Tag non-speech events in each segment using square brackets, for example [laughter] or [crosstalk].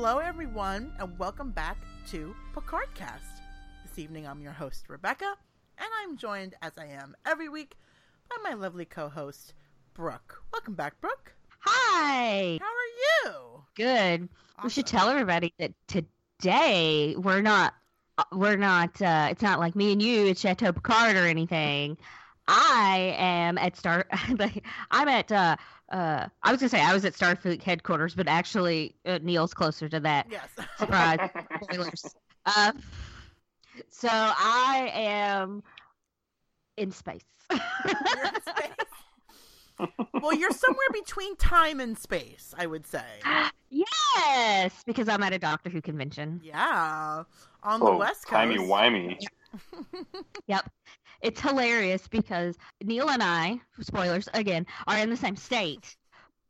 Hello, everyone, and welcome back to Picardcast. This evening, I'm your host, Rebecca, and I'm joined, as I am every week, by my lovely co-host, Brooke. Welcome back, Brooke. Hi. How are you? Good. We should tell everybody that today we're not we're not uh it's not like me and you at Chateau Picard or anything. I am at Star [laughs] I'm at uh uh I was gonna say I was at Starfleet headquarters, but actually uh, Neil's closer to that. Yes. Surprise. [laughs] Spoilers. Uh, so I am in space. You're in [laughs] space. well, you're somewhere between time and space, I would say. yes, because I'm at a Doctor Who convention. Yeah, on the Oh, West Coast. timey wimey. Yep. It's hilarious because Neil and I, spoilers again, are in the same state,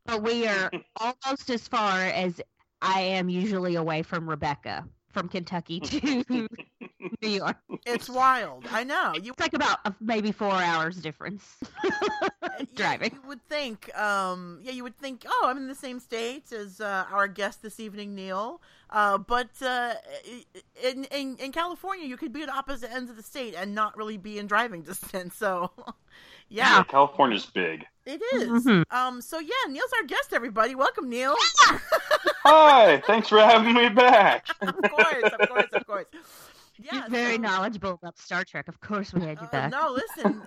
but we are [laughs] almost as far as I am usually away from Rebecca from Kentucky [laughs] to New York. It's wild. I know. You It's like about uh, maybe four hours difference [laughs] yeah, driving. you would think, um, yeah, you would think, oh, I'm in the same state as uh, our guest this evening, Neil. Uh, but uh, in, in in California, you could be at opposite ends of the state and not really be in driving [laughs] distance. So, [laughs] yeah, Yeah, California's big. it is. Mhm. Um, so yeah, Neil's our guest. Everybody, welcome, Neil. [laughs] Hi, thanks for having me back. of course, of course, of course. Yeah, You're very so- knowledgeable about Star Trek. Of course, we had you Uh, back. no, listen,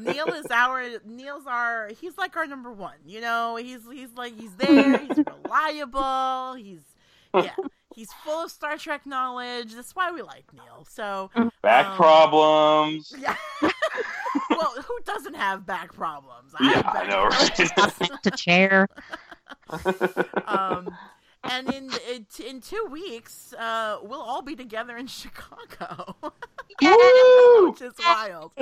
Neil is our Neil's our he's like our number one. You know, he's he's like he's there, he's reliable, he's yeah, he's full of Star Trek knowledge. That's why we like Neil. So Back Um, problems. [laughs] yeah. well, who doesn't have back problems? Yeah, have I back know, problems. right? to chair. [laughs] um, and in in, two weeks, uh, we'll all be together in [laughs] Chicago. [laughs] which is wild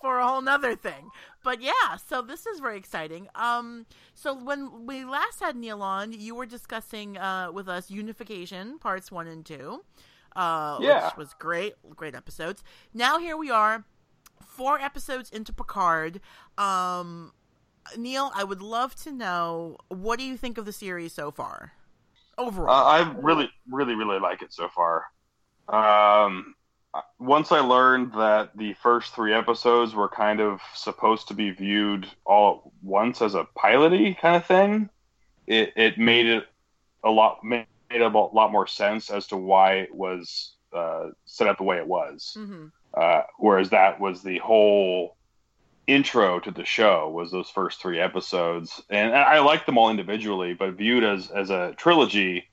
for a whole nother thing. But yeah, so this is very exciting. Um, so when we last had Neil on, you were discussing uh, with us Unification parts one and two, uh, Yeah. which was great, great episodes. Now here we are, four episodes into Picard. Um, Neil, I would love to know what do you think of the series so far, overall? Uh, I really, really, really like it so far. Um, once I learned that the first three episodes were kind of supposed to be viewed all at once as a piloty kind of thing, it, it made it a lot made a lot more sense as to why it was uh, set up the way it was. hmm Uh, whereas that was the whole intro to the show was those first three episodes, and I like them all individually, but viewed as as a trilogy,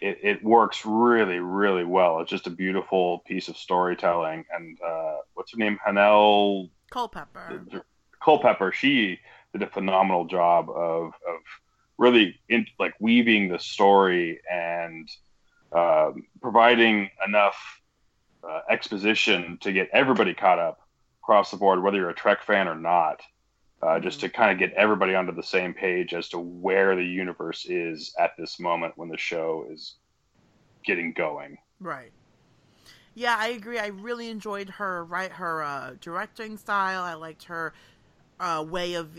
it, it works really really well. It's just a beautiful piece of storytelling, and uh, what's her name, Hanelle Culpepper. Culpepper, she did a phenomenal job of of really in, like weaving the story and um, providing enough uh, exposition to get everybody caught up across the board, whether you're a Trek fan or not. Uh, just to kind of get everybody onto the same page as to where the universe is at this moment when the show is getting going. Right. Yeah, I agree. I really enjoyed her right her uh, directing style. I liked her uh, way of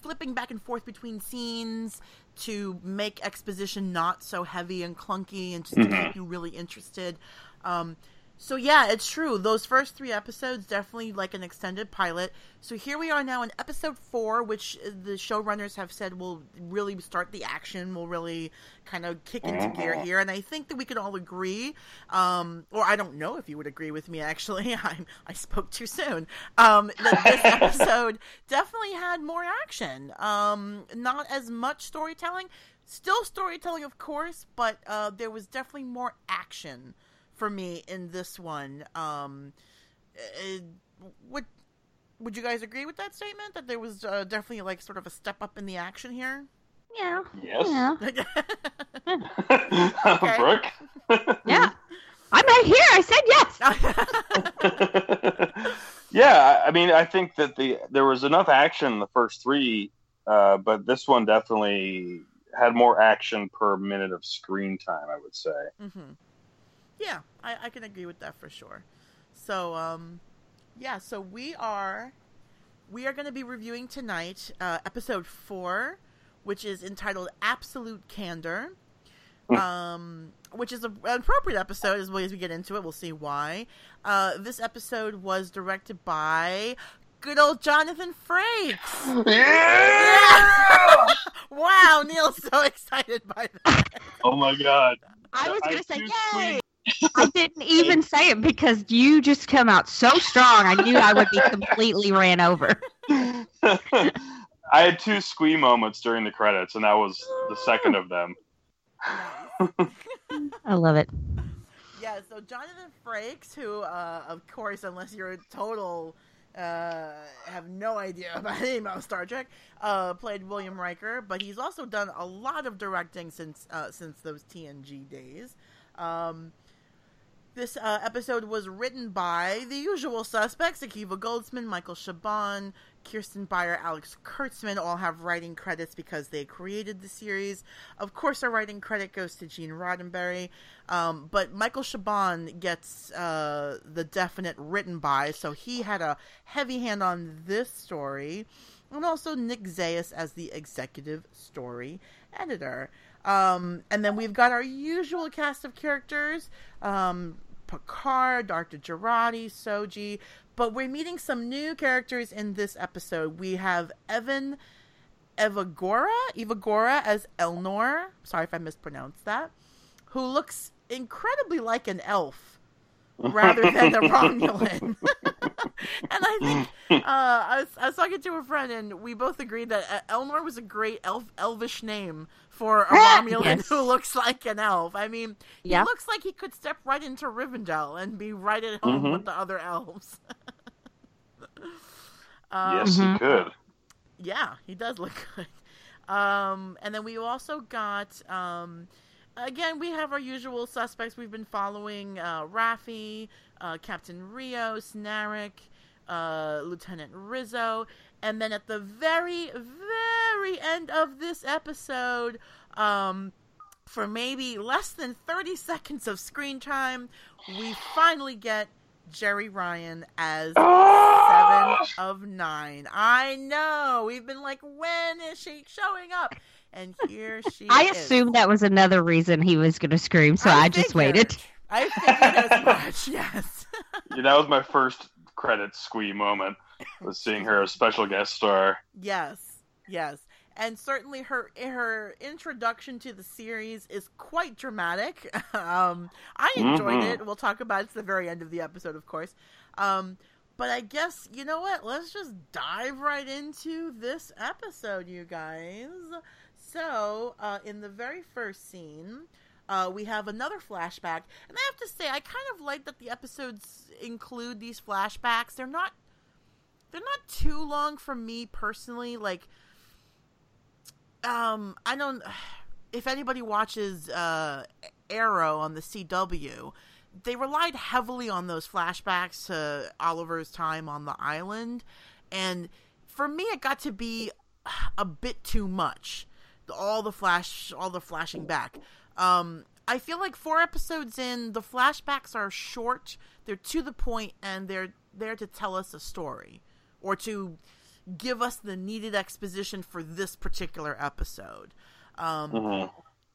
flipping back and forth between scenes to make exposition not so heavy and clunky and just to Mhm. keep you really interested. Um, so yeah, it's true. Those first three episodes definitely like an extended pilot. So here we are now in episode four, which the showrunners have said will really start the action. Will really kind of kick into gear Mhm. here, and I think that we could all agree, um, or I don't know if you would agree with me. Actually, [laughs] I I spoke too soon. Um, that this [laughs] episode definitely had more action. Um, not as much storytelling. Still storytelling, of course, but uh, there was definitely more action for me in this one. Um, uh, would would you guys agree with that statement that there was uh, definitely like sort of a step up in the action here? Yeah. Yes, Yeah. [laughs] Okay. [laughs] Brooke. [laughs] Yeah. I'm right here. I said yes. yeah, I mean, I think that the there was enough action in the first three, uh, but this one definitely had more action per minute of screen time. I would say. hmm Yeah, I, I can agree with that for sure. So, um, yeah, so we are we are going to be reviewing tonight uh, episode four, which is entitled "Absolute Candor." um, which is a, an appropriate episode as, well as we get into it. We'll see why. Uh, this episode was directed by good old Jonathan Frakes. Yeah! [laughs] wow, Neil's so [laughs] excited by that. oh my god. I was gonna say do yay. I didn't even say it because you just come out so strong. I knew I would be completely ran over. [laughs] I had two squee moments during the credits, and that was the second of them. I love it. Yeah, so Jonathan Frakes, who, uh, of course, unless you're a total, uh, have no idea [laughs] about anything about Star Trek, uh, played William Riker, but he's also done a lot of directing since uh, since those TNG days. Um, this uh, episode was written by the usual suspects: Akiva Goldsman, Michael Chabon, Kirsten Beyer, Alex Kurtzman. All have writing credits because they created the series. Of course, our writing credit goes to Gene Roddenberry, um, but Michael Chabon gets uh, the definite written by, so he had a heavy hand on this story, and also Nick Zayas as the executive story editor. Um, and then we've got our usual cast of characters. Um, Picard, Dr. Jurati, Soji, but we're meeting some new characters in this episode. We have Evan Evagora, Evagora as Elnor. Sorry if I mispronounced that. Who looks incredibly like an elf [laughs] rather than a Romulan. [laughs] and I think uh, I, was, I was talking to a friend, and we both agreed that uh, Elnor was a great elf, elvish name for a [laughs] Romulan Yes. who looks like an elf. I mean, he Yeah. looks like he could step right into Rivendell and be right at home Mhm. with the other elves. [laughs] um, yes, he could. yeah, he does look [laughs] good. Um, and then we also got, um, again, we have our usual suspects. We've been following uh, Raffi, uh, Captain Rios, Narek, uh, Lieutenant Rizzo. And then at the very, very end of this episode, um, for maybe less than 30 seconds of screen time, we finally get Jeri Ryan as seven of nine. I know. We've been like, when is she showing up? And here she is. I is. assumed that was another reason he was going to scream, so I, just figured. waited. I figured as [laughs] much. Yes. [laughs] Yeah, that was my first credit squee moment. Was seeing her as special guest star. yes. Yes. And certainly her her introduction to the series is quite dramatic. [laughs] Um, I enjoyed Mhm. it. We'll talk about it at the very end of the episode, of course. Um, but I guess you know what? Let's just dive right into this episode, you guys. So, uh, in the very first scene, uh, we have another flashback, and I have to say, I kind of like that the episodes include these flashbacks. They're not, they're not too long for me personally. Like, um, I don't. [sighs] If anybody watches uh, Arrow on the CW, they relied heavily on those flashbacks to Oliver's time on the island, and for me, it got to be [sighs] a bit too much. All the flash, all the flashing back. Um, I feel like four episodes in, the flashbacks are short. They're to the point, and they're there to tell us a story or to give us the needed exposition for this particular episode. Um, Mhm.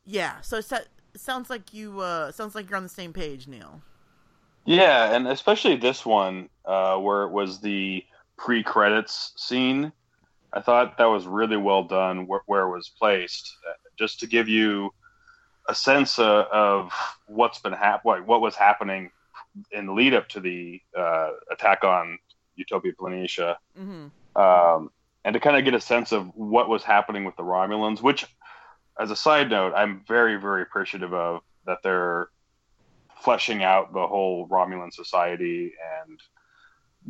yeah, so it sounds like you uh, sounds like you're on the same page, Neil. Yeah, and especially this one, uh, where it was the pre-credits scene. I thought that was really well done where, where it was placed, uh, just to give you a sense uh, of what's been hap- what, what was happening in the lead up to the uh, attack on Utopia Planitia, hmm um, and to kind of get a sense of what was happening with the Romulans. Which, as a side note, I'm very very appreciative of that they're fleshing out the whole Romulan society and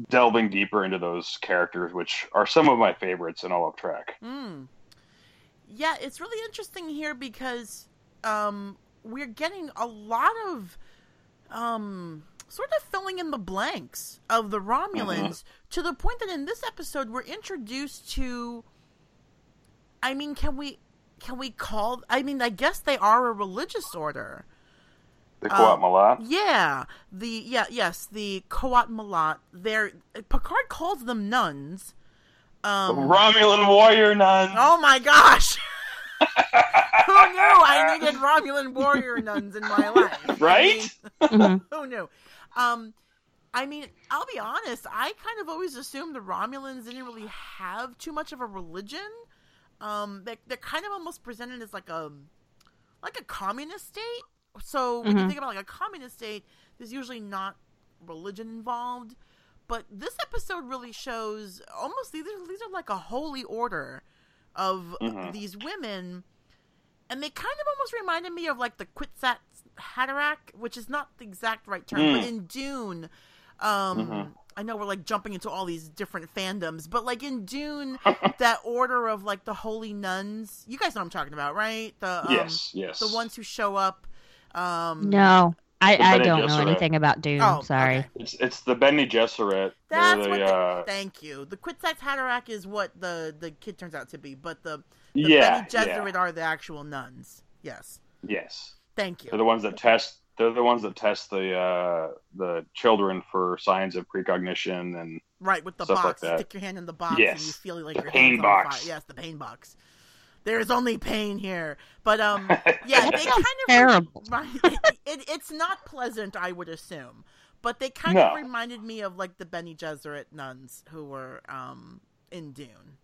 delving deeper into those characters, which are some of my favorites in all of Trek. Mm. Yeah, it's really interesting here because um, we're getting a lot of um, sort of filling in the blanks of the Romulans to the point that in this episode we're introduced to. I mean, can we can we call? I mean, I guess they are a religious order. The. Qowat Milat. Yeah, the yeah yes the Qowat Milat. They're Picard calls them nuns. Um, Romulan warrior nuns. Oh my gosh! [laughs] Who knew? I needed Romulan warrior nuns in my life. Right? I mean, Mhm. who knew? Um, I mean, I'll be honest. I kind of always assumed the Romulans didn't really have too much of a religion. Um, they they're kind of almost presented as like a like a communist state. So when you Mhm. think about like a communist state, there's usually not religion involved. But this episode really shows almost these are, these are like a holy order of Mhm. these women, and they kind of almost reminded me of like the Kwisatz Haderach, which is not the exact right term, but Mm. in Dune, um, Mhm. I know we're like jumping into all these different fandoms, but like in Dune, [laughs] that order of like the holy nuns, you guys know what I'm talking about, right? The um, yes, yes. the ones who show up. Um, No, I, I don't know anything about Dune. Oh, sorry. okay. It's it's the Bene Gesserit. That's They're what. the, The, uh, thank you. The Kwisatz Haderach is what the the kid turns out to be, but the, the yeah, Bene Gesserit yeah. are the actual nuns. Yes. Yes. Thank you. They're the ones that test. They're the ones that test the uh, the children for signs of precognition and Right, with the Stuff like box. You that. stick your hand in the box and you Yes. feel like The your pain hand's box. on fire. Yes, the pain box. There's only pain here. But um [laughs] yeah, they kind of terrible. Right. It, it, it's not pleasant, I would assume. But they kind of reminded me of like the Bene Gesserit nuns who were um in Dune.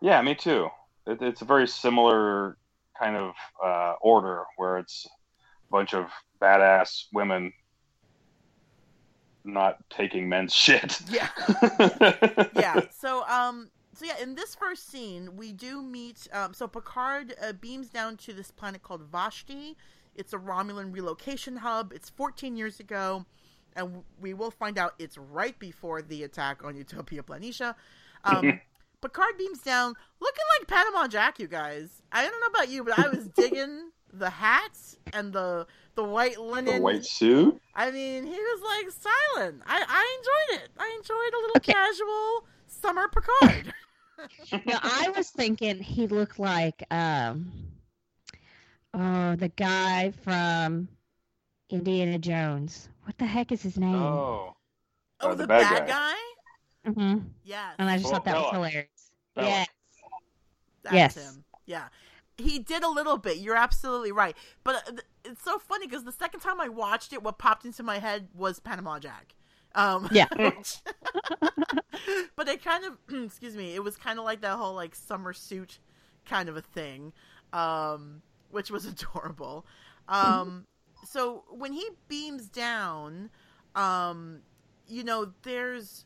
yeah, me too. It, it's a very similar kind of uh, order where it's a bunch of badass women not taking men's [laughs] shit. Yeah. [laughs] yeah. So um so yeah, in this first scene, we do meet. Um, so Picard uh, beams down to this planet called Vashti. It's a Romulan relocation hub. It's 14 years ago, and we will find out it's right before the attack on Utopia Planitia. Um, [laughs] Picard beams down, looking like Panama Jack. You guys, I don't know about you, but I was [laughs] digging the hats and the the white linen. the white suit. I mean, he was like silent. I, I enjoyed it. I enjoyed a little Okay. casual summer Picard. [laughs] No, I was thinking he looked like um oh the guy from Indiana Jones. What the heck is his name? Oh, oh, Uh, the, the bad, bad guy? hmm Oh. Yes. And I just Well, thought that was hilarious. Belloq. Yes. That's yes. him. Yeah. He did a little bit. You're absolutely right. But uh, it's so funny because the second time I watched it, what popped into my head was Panama Jack. Um, Yeah. [laughs] which- [laughs] but it kind of, [clears throat] excuse me, it was kind of like that whole like summer suit kind of a thing, um, which was [laughs] adorable. Um, so when he beams down, um, you know, there's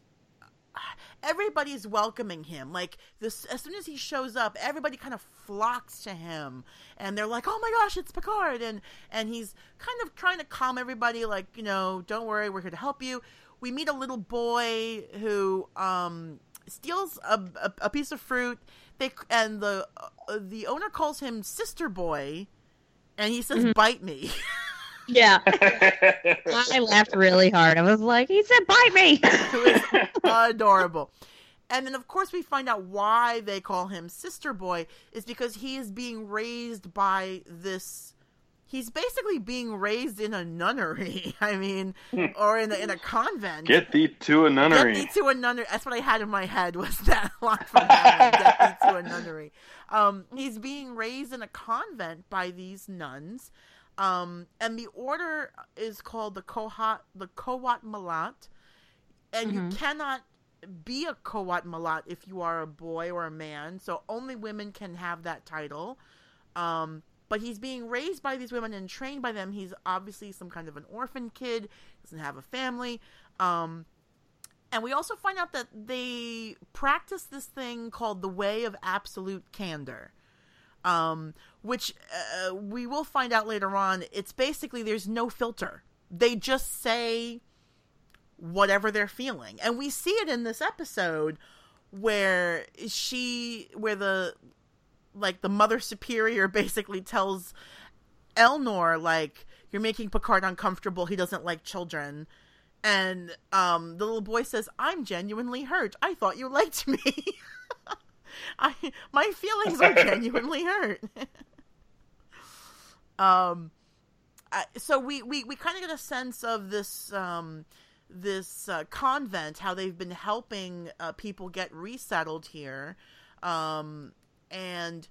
everybody's welcoming him. Like this, as soon as he shows up, everybody kind of flocks to him, and they're like, "Oh my gosh, it's Picard!" and and he's kind of trying to calm everybody, like, you know, don't worry, we're here to help you. We meet a little boy who um, steals a, a, a piece of fruit. They and the uh, the owner calls him Sister Boy, and he says, Mhm. "Bite me." [laughs] Yeah. [laughs] I laughed really hard. I was like, he said bite me. It was adorable. And then, of course, we find out why they call him Sister Boy is because he is being raised by this. He's basically being raised in a nunnery. [laughs] I mean, or in a, in a convent. Get thee to a nunnery. Get thee to a nunnery. That's what I had in my head was [laughs] that line from Hamlet. Get thee to a nunnery. Um, he's being raised in a convent by these nuns. Um, and the order is called the Kohat, the Qowat Milat. And you Mhm. cannot be a Qowat Milat if you are a boy or a man. So only women can have that title. Um, but he's being raised by these women and trained by them. He's obviously some kind of an orphan kid, doesn't have a family. Um, and we also find out that they practice this thing called the way of absolute candor. Um, which uh, we will find out later on. It's basically there's no filter. They just say whatever they're feeling. And we see it in this episode where she where the like the mother superior [laughs] basically tells Elnor like you're making Picard uncomfortable. He doesn't like children. And um the little boy says, "I'm genuinely hurt. I thought you liked me." [laughs] [laughs] I my feelings are genuinely hurt. [laughs] um I, so we we, we kind of get a sense of this um this uh, convent how they've been helping uh, people get resettled here um and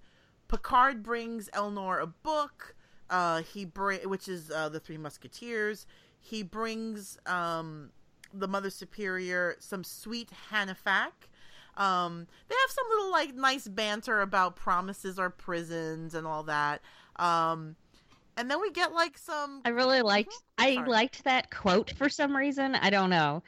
Picard brings Elnor a book. Uh, he bring which is uh, the Three Musketeers. He brings um, the Mother Superior some sweet Hannafak. Um, they have some little like nice banter about promises or prisons and all that. Um, and then we get like some. I really liked. I liked that quote for some reason. I don't know.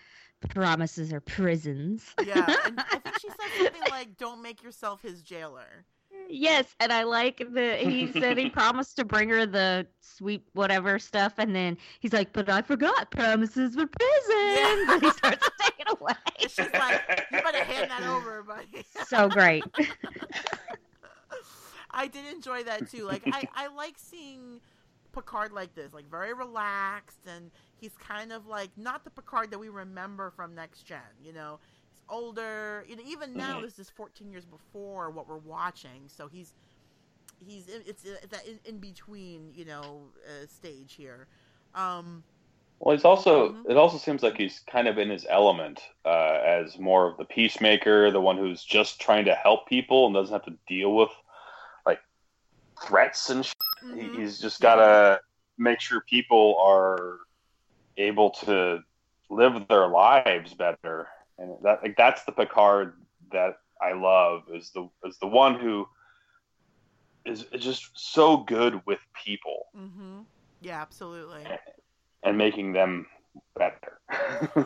Promises are prisons. Yeah, and I think [laughs] she said something like, "Don't make yourself his jailer." Yes, and I like the. He said he [laughs] promised to bring her the sweet whatever stuff, and then he's like, "But I forgot promises were prisons." Yeah. [laughs] And he starts to take it away. And she's like, "You better hand that over, buddy." so great. [laughs] I did enjoy that too. Like I, I like seeing Picard like this, like very relaxed, and he's kind of like not the Picard that we remember from Next Gen. You know, older. You know, even now Mhm. this is 14 years before what we're watching, so he's he's in, it's uh, that in, in between you know uh, stage here. Um, Well, he's also. Mhm. It also seems like he's kind of in his element uh, as more of the peacemaker, the one who's just trying to help people and doesn't have to deal with like threats and. Sh- mhm. he's just gotta make sure people are able to live their lives better, and that like that's the Picard that I love is the is the one who is, is just so good with people Mm-hmm. Yeah, absolutely. and making them better.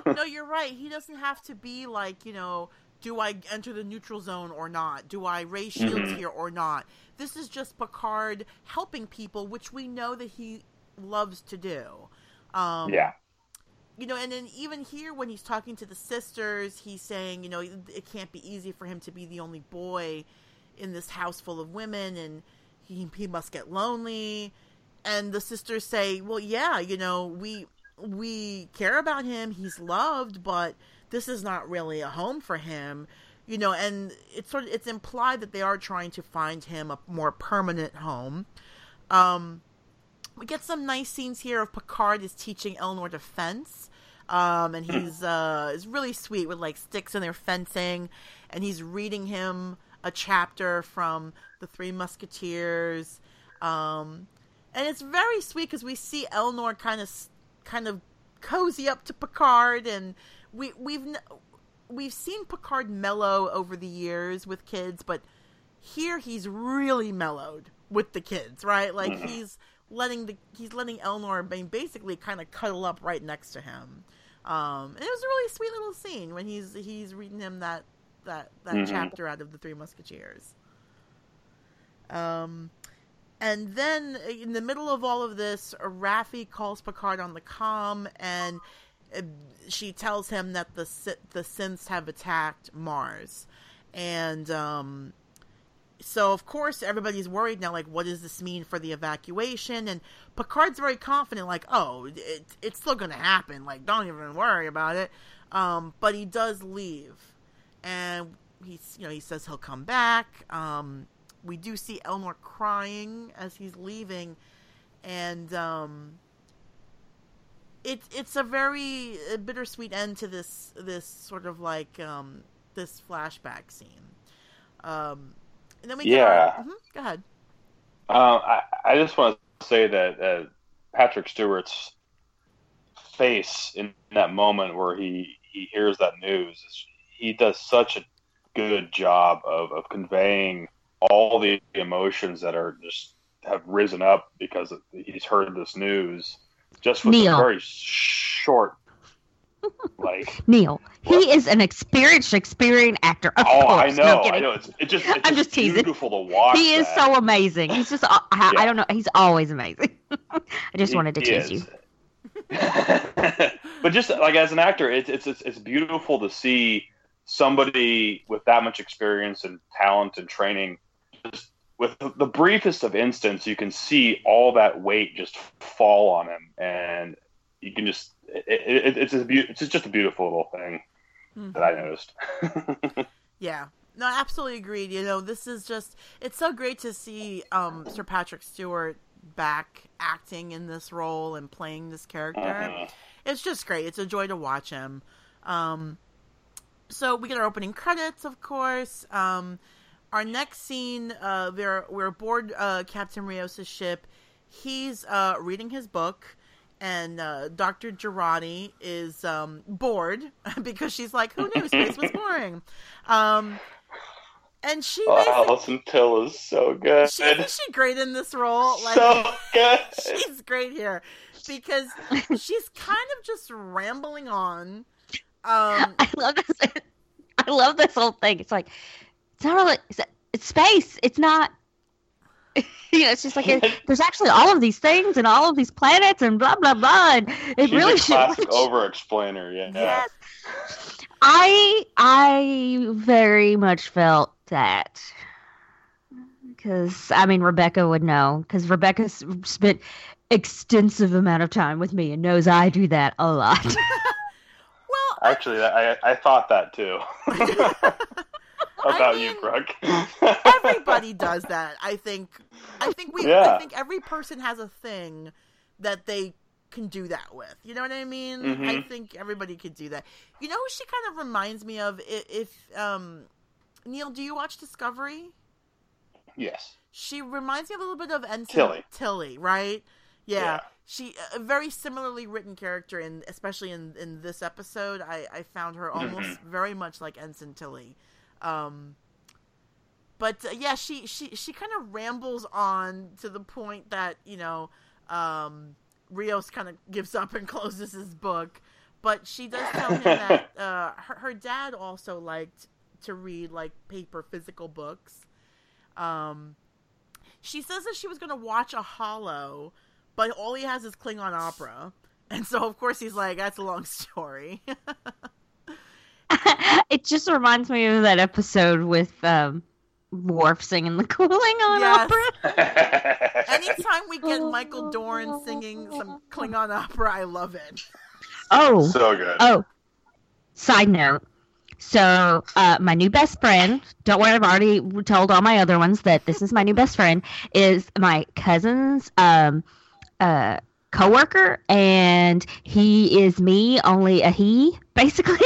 [laughs] no, you're right. He doesn't have to be like, you know, do I enter the neutral zone or not? Do I raise shields Mhm. here or not? This is just Picard helping people, which we know that he loves to do. Um, yeah, You know, and then even here when he's talking to the sisters, he's saying, you know, it can't be easy for him to be the only boy in this house full of women, and he he must get lonely. And the sisters say, well, yeah, you know, we we care about him. He's loved, but this is not really a home for him. You know, and it's sort of it's implied that they are trying to find him a more permanent home. Um, we get some nice scenes here of Picard is teaching Elnor to fence. Um, and he's uh, is really sweet with like sticks and their fencing, and he's reading him a chapter from the Three Musketeers, um, and it's very sweet because we see Elnor kind of kind of cozy up to Picard, and we we've we've seen Picard mellow over the years with kids, but here he's really mellowed with the kids, right? Like Mhm. he's letting the he's letting Elnor I basically kind of cuddle up right next to him. Um, and it was a really sweet little scene when he's he's reading him that that that Mhm. chapter out of the Three Musketeers. Um, and then in the middle of all of this, Raffi calls Picard on the comm, and uh, she tells him that the the synths have attacked Mars, and um, so of course everybody's worried now. Like, what does this mean for the evacuation? And Picard's very confident, like, oh, it, it's still going to happen. Like, don't even worry about it. Um, but he does leave, and he's you know he says he'll come back. Um, we do see Elnor crying as he's leaving, and um, it's it's a very bittersweet end to this this sort of like um, this flashback scene. Um, and then we get our- Yeah. Mhm, go ahead. Um, I, I just want to say that uh, Patrick Stewart's face in that moment where he, he hears that news, is, he does such a good job of, of conveying all the emotions that are just have risen up because of, he's heard this news just with Neil. a very short, like, [laughs] Neil, he is an experienced Shakespearean actor. Of oh, course. I No know, I kidding. know. It's, it just, [laughs] it's I'm just teasing. beautiful to watch. He is so amazing. He's just, uh, I, I don't know, he's always amazing. [laughs] I just He- wanted to tease is. you. but just like as an actor, it's, it's it's it's beautiful to see somebody with that much experience and talent and training. Just with the, the briefest of instance, you can see all that weight just fall on him, and you can just it, it, it's a beau- it's just a beautiful little thing that I noticed. [laughs] Yeah. No, absolutely agreed. You know, this is just it's so great to see um Sir Patrick Stewart back acting in this role and playing this character. Mhm. It's just great. It's a joy to watch him. Um so we get our opening credits, of course. Um our next scene, uh, we're we're aboard uh, Captain Rios' ship. He's uh, reading his book, and uh, Doctor Jurati is um, bored [laughs] because she's like, "Who knew space was [laughs] boring?" Um, and she Oh, basically, Alison Pill is so good. she, isn't she great in this role? Like, so [laughs] good. she's great here because she's kind of just rambling on. Um, I love this. I love this whole thing. It's like it's not really. It's, it's space. It's not. [laughs] You know, it's just like it, [laughs] there's actually all of these things and all of these planets and blah blah blah. And it She's really a should. classic [laughs] over-explainer. Yeah. Yes. I I very much felt that because I mean Rebecca would know because Rebecca's spent extensive amount of time with me and knows I do that a lot. well, Actually, I I thought that too. About you, mean, Brooke. [laughs] everybody does that. I think. I think we. I think every person has a thing that they can do that with. You know what I mean? Mhm. I think everybody could do that. You know who she kind of reminds me of? I- If um, Neil, do you watch Discovery? yes. She reminds me a little bit of Ensign Tilly. Tilly, right? Yeah. Yeah. She a very similarly written character, and especially in in this episode, I I found her almost very much like Ensign Tilly. Um, but uh, yeah, she she she kind of rambles on to the point that you know, um, Rios kind of gives up and [laughs] closes his book. But she does tell him that [laughs] uh, her, her dad also liked to read like paper physical books. Um, she says that she was going to watch a Hollow, but all he has is Klingon opera, and so of course he's like, "That's a long [laughs] story." [laughs] it just reminds me of that episode with um, Worf singing the Klingon Yes. opera. [laughs] Anytime we get Michael Dorn singing some Klingon opera, I love it. Oh, so good. Oh, side note. So, uh, my new best friend, don't worry, I've already told all my other ones that this is my new best friend, is my cousin's um, uh, coworker, and he is me, only a he, basically.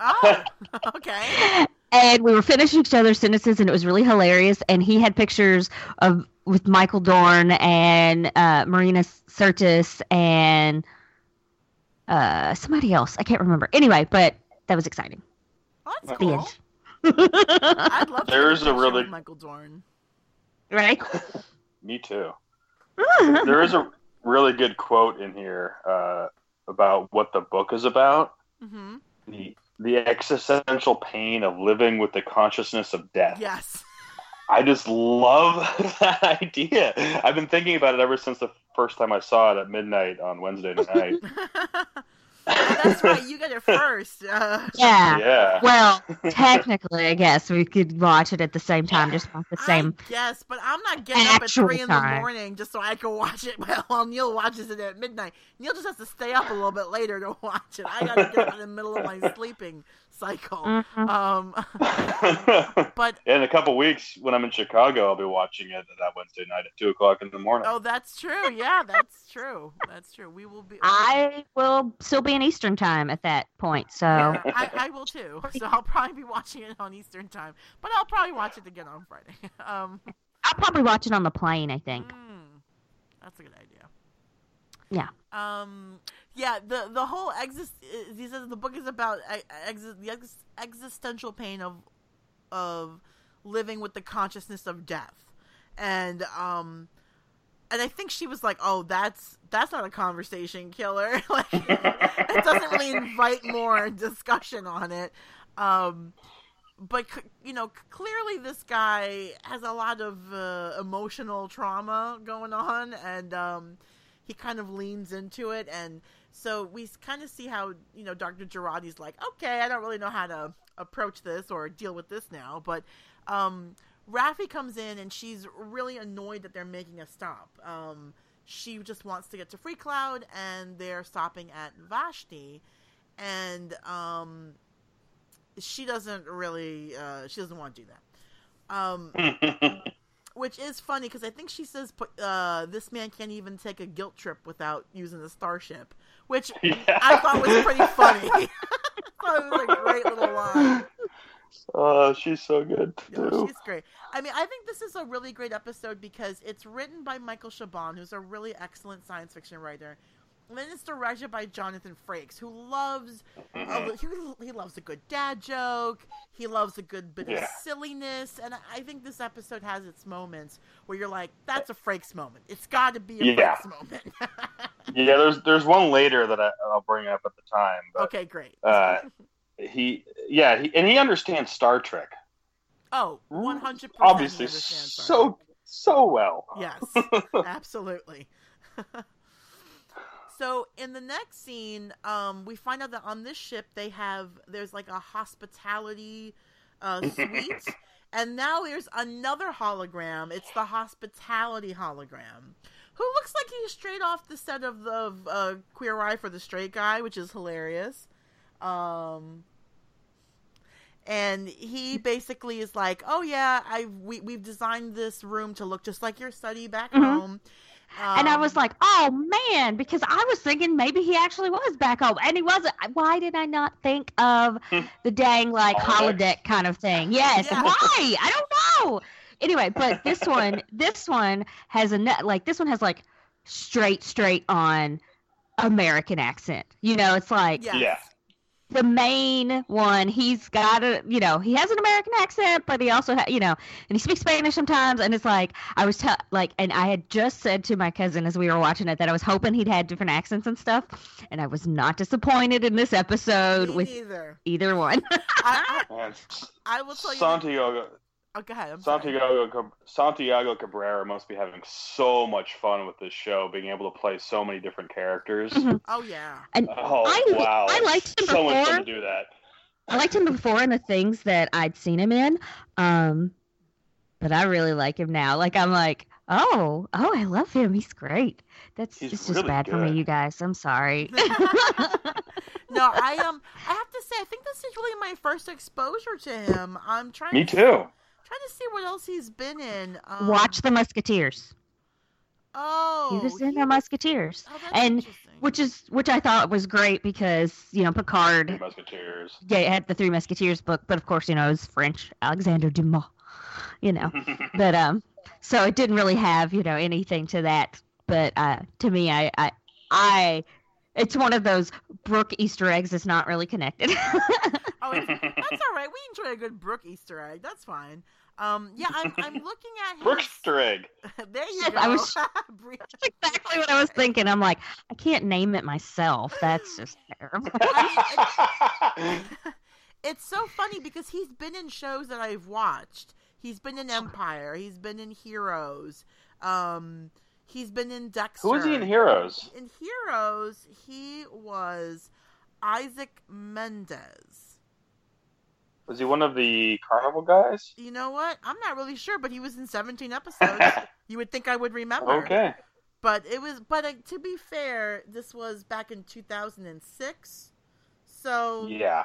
Oh, [laughs] okay. and we were finishing each other's sentences, and it was really hilarious. And he had pictures of with Michael Dorn and uh, Marina Sirtis and uh, somebody else. I can't remember. Anyway, but that was exciting. Well, that's The cool. I'd love to There's a really- Michael Dorn. right? [laughs] Me too. [laughs] There is a really good quote in here uh, about what the book is about. hmm The the existential pain of living with the consciousness of death. Yes. I just love [laughs] that idea. I've been thinking about it ever since the first time I saw it at midnight on Wednesday night. [laughs] That's right. You get it first. Uh, yeah. yeah. Well, [laughs] technically, I guess we could watch it at the same time, just not the same. Yes, but I'm not getting up at three in the morning just so I can watch it [laughs] while Neil watches it at midnight. Neil just has to stay up a little bit later to [laughs] watch it. I gotta get up in the middle of my sleeping cycle. Mhm. Um, [laughs] but in a couple weeks, when I'm in Chicago, I'll be watching it that Wednesday night at two o'clock in the morning. oh, that's true. Yeah, that's true. That's true. We will be. I will still be in Eastern time at that point, so Yeah, I, I will too. So I'll probably be watching it on Eastern time, but I'll probably watch it again on Friday. [laughs] Um, I'll probably watch it on the plane. I think. mm, that's a good idea. Yeah. Um. Yeah. The the whole exist. He says the book is about e- exi- the ex- existential pain of of living with the consciousness of death, and um. And I think she was like, "Oh, that's that's not a conversation killer. [laughs] like, it doesn't really invite more discussion on it." Um, but you know, clearly this guy has a lot of uh, emotional trauma going on, and um, he kind of leans into it, and so we kind of see how you know Dr. Jurati's like, okay, I don't really know how to approach this or deal with this now, but um, Raffi comes in and she's really annoyed that they're making a stop. Um, she just wants to get to Free Cloud, and they're stopping at Vashti, and um, she doesn't really uh, she doesn't want to do that. Um, [laughs] which is funny because I think she says uh, this man can't even take a guilt trip without using the starship, which [laughs] yeah. I thought was pretty funny. [laughs] I thought it was a great little line. Oh, she's so good Yeah, she's great. I mean, I think this is a really great episode because it's written by Michael Chabon, who's a really excellent science fiction writer. And then it's directed by Jonathan Frakes, who loves Mhm. a, he, he loves a good dad joke. He loves a good bit of silliness, and I think this episode has its moments where you're like, "That's a Frakes moment. It's got to be a Yeah. Frakes moment." [laughs] Yeah, there's there's one later that I, I'll bring up at the time, but okay, great. uh, he yeah, he, and he understands Star Trek. oh, one hundred percent. Obviously, so so well. Yes, [laughs] absolutely. [laughs] so in the next scene, um, we find out that on this ship they have there's like a hospitality uh, [laughs] suite, and now there's another hologram. It's the hospitality hologram, who looks like he's straight off the set of the uh, Queer Eye for the Straight Guy, which is hilarious. Um, and he basically is like, "Oh yeah, I we we've designed this room to look just like your study back Mhm. home." And I Um, was like, oh man, because I was thinking maybe he actually was back home, and he wasn't. Why did I not think of the dang like Holodeck? holodeck kind of thing? Yes, Yeah. why? I don't know. Anyway, but this one, [laughs] this one has a net like this one has like straight, straight on American accent. You know, it's like yes. Yeah. The main one he's got a you know he has an american accent but he also ha- you know and he speaks spanish sometimes and it's like i was t- like and i had just said to my cousin as we were watching it that i was hoping he'd had different accents and stuff and i was not disappointed in this episode Me with neither. either one [laughs] I, I, I will tell you. Santiago oh, go ahead. I'm. Santiago Cab- Santiago Cabrera must be having so much fun with this show, being able to play so many different characters. Mhm. Oh yeah. and Oh I- wow! I liked him so much before. fun to do that. i liked him before in the things that i'd seen him in um but i really like him now like i'm like oh oh i love him he's great that's He's it's just really bad for me you guys i'm sorry [laughs] No, I um, I have to say, I think this is really my first exposure to him. I'm trying. Me to, too. Trying to see what else he's been in. Um, Watch the Musketeers. Oh, he was in he the Musketeers, Oh, that's and which is which I thought was great because you know Three Picard, Musketeers. yeah, it had the Three Musketeers book, but of course you know it was French, Alexander Dumas, [laughs] you know, [laughs] but um, so it didn't really have you know anything to that, but uh, to me, I I I. It's one of those Brooke Easter eggs that's not really connected. [laughs] Oh, it's, that's all [laughs] right. We enjoy a good Brooke Easter egg. That's fine. Um, yeah, I'm I'm [laughs] looking at his. Brookster egg. there you Yes, go. I was- That's exactly what I was thinking. I'm like, I can't name it myself. That's just terrible. it's so funny because he's been in shows that I've watched. He's been in Empire. He's been in Heroes. Um, he's been in Dexter. Who was he in Heroes? In Heroes, he was Isaac Mendez. Was he one of the Carnival guys? You know what? I'm not really sure, but he was in 17 episodes. [laughs] you would think I would remember. okay. But it was. But uh, to be fair, this was back in 2006. So Yeah.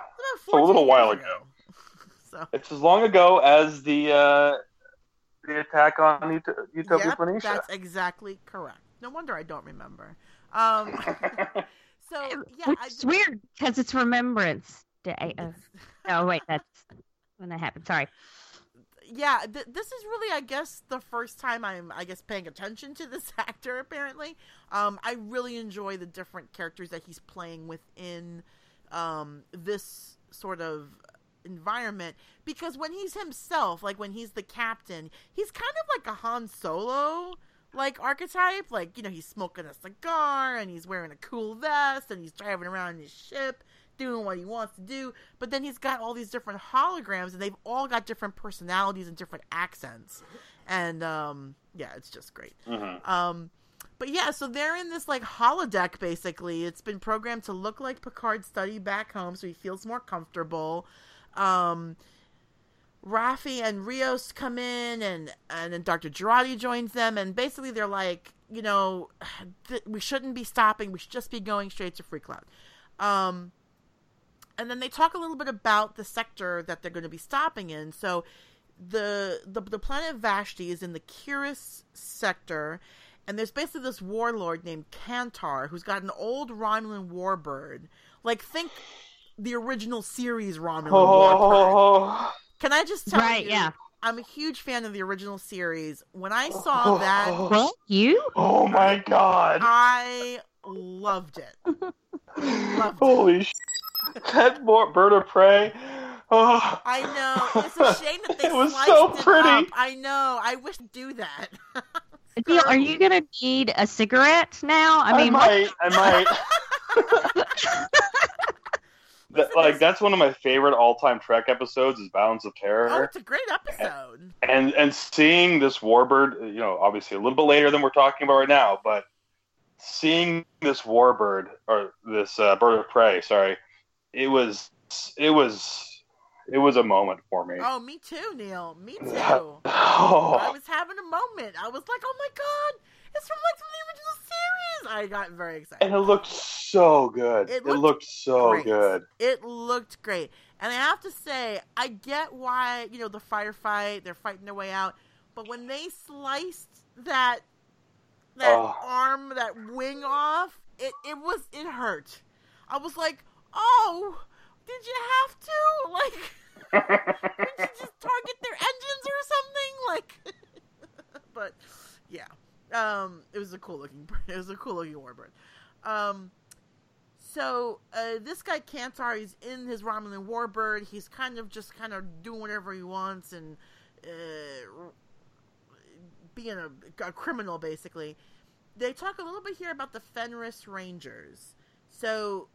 So a little while years ago. [laughs] so. It's as long ago as the uh, the attack on Ut- Utopia Yep, Planitia. that's exactly correct. No wonder I don't remember. Um, [laughs] so yeah, Which I, is weird because it's Remembrance Day. Of... [laughs] Oh wait, that's when that happened. Sorry. yeah. Th- this is really, I guess, the first time I'm, I guess, paying attention to this [laughs] actor. Apparently, um, I really enjoy the different characters that he's playing within um, this sort of environment because when he's himself like when he's the captain he's kind of like a Han Solo like archetype like you know he's smoking a cigar and he's wearing a cool vest and he's driving around in his ship doing what he wants to do but then he's got all these different holograms and they've all got different personalities and different accents and um yeah it's just great Mhm. um, but yeah, so they're in this like holodeck basically. It's been programmed to look like Picard's study back home, so he feels more comfortable. Um, Raffi and Rios come in, and and then Dr. Jurati joins them, and basically they're like, you know, [sighs] th- we shouldn't be stopping. We should just be going straight to Free Cloud. Um, and then they talk a little bit about the sector that they're going to be stopping in. So the the the planet Vashti is in the Kiris sector, and there's basically this warlord named Kantar who's got an old Romulan warbird. Like think the original series Romulan Warcry. Oh, Can I just tell Right, you? yeah. I'm a huge fan of the original series. When I saw oh. that, What? You? oh my god! I loved it. Loved it. Holy sh! That bo- bird of prey. Oh, I know. It's a shame that they It was sliced so it pretty. up. I know. I wish to do that. [laughs] Neil, are you gonna need a cigarette now? I I, mean, what- I might. [laughs] [laughs] That- like that's one of my favorite all-time Trek episodes is Balance of Terror. Oh, it's a great episode. and and seeing this warbird, you know, obviously a little bit later than we're talking about right now, but seeing this warbird or this uh, bird of prey, sorry, it was it was it was a moment for me. Oh, me too, Neil. Me [laughs] too. Oh. I was having a moment. I was like, "Oh my god, it's from like from the original series." I got very excited. and it looked so good. It It looked looked, so great. good. It looked great, and I have to say, I get why you know the firefight. They're fighting their way out, but when they sliced that that Oh. arm, that wing off, it it was it hurt. I was like, "Oh, did you have to [laughs] like?" Did you just target their engines or something? Like, [laughs] but yeah, um, it was a cool looking. [laughs] It was a cool looking warbird. Um, so uh, this guy Kantar, he's in his Romulan warbird. He's kind of just kind of doing whatever he wants and uh, being a, a criminal, basically. They talk a little bit here about the Fenris Rangers. So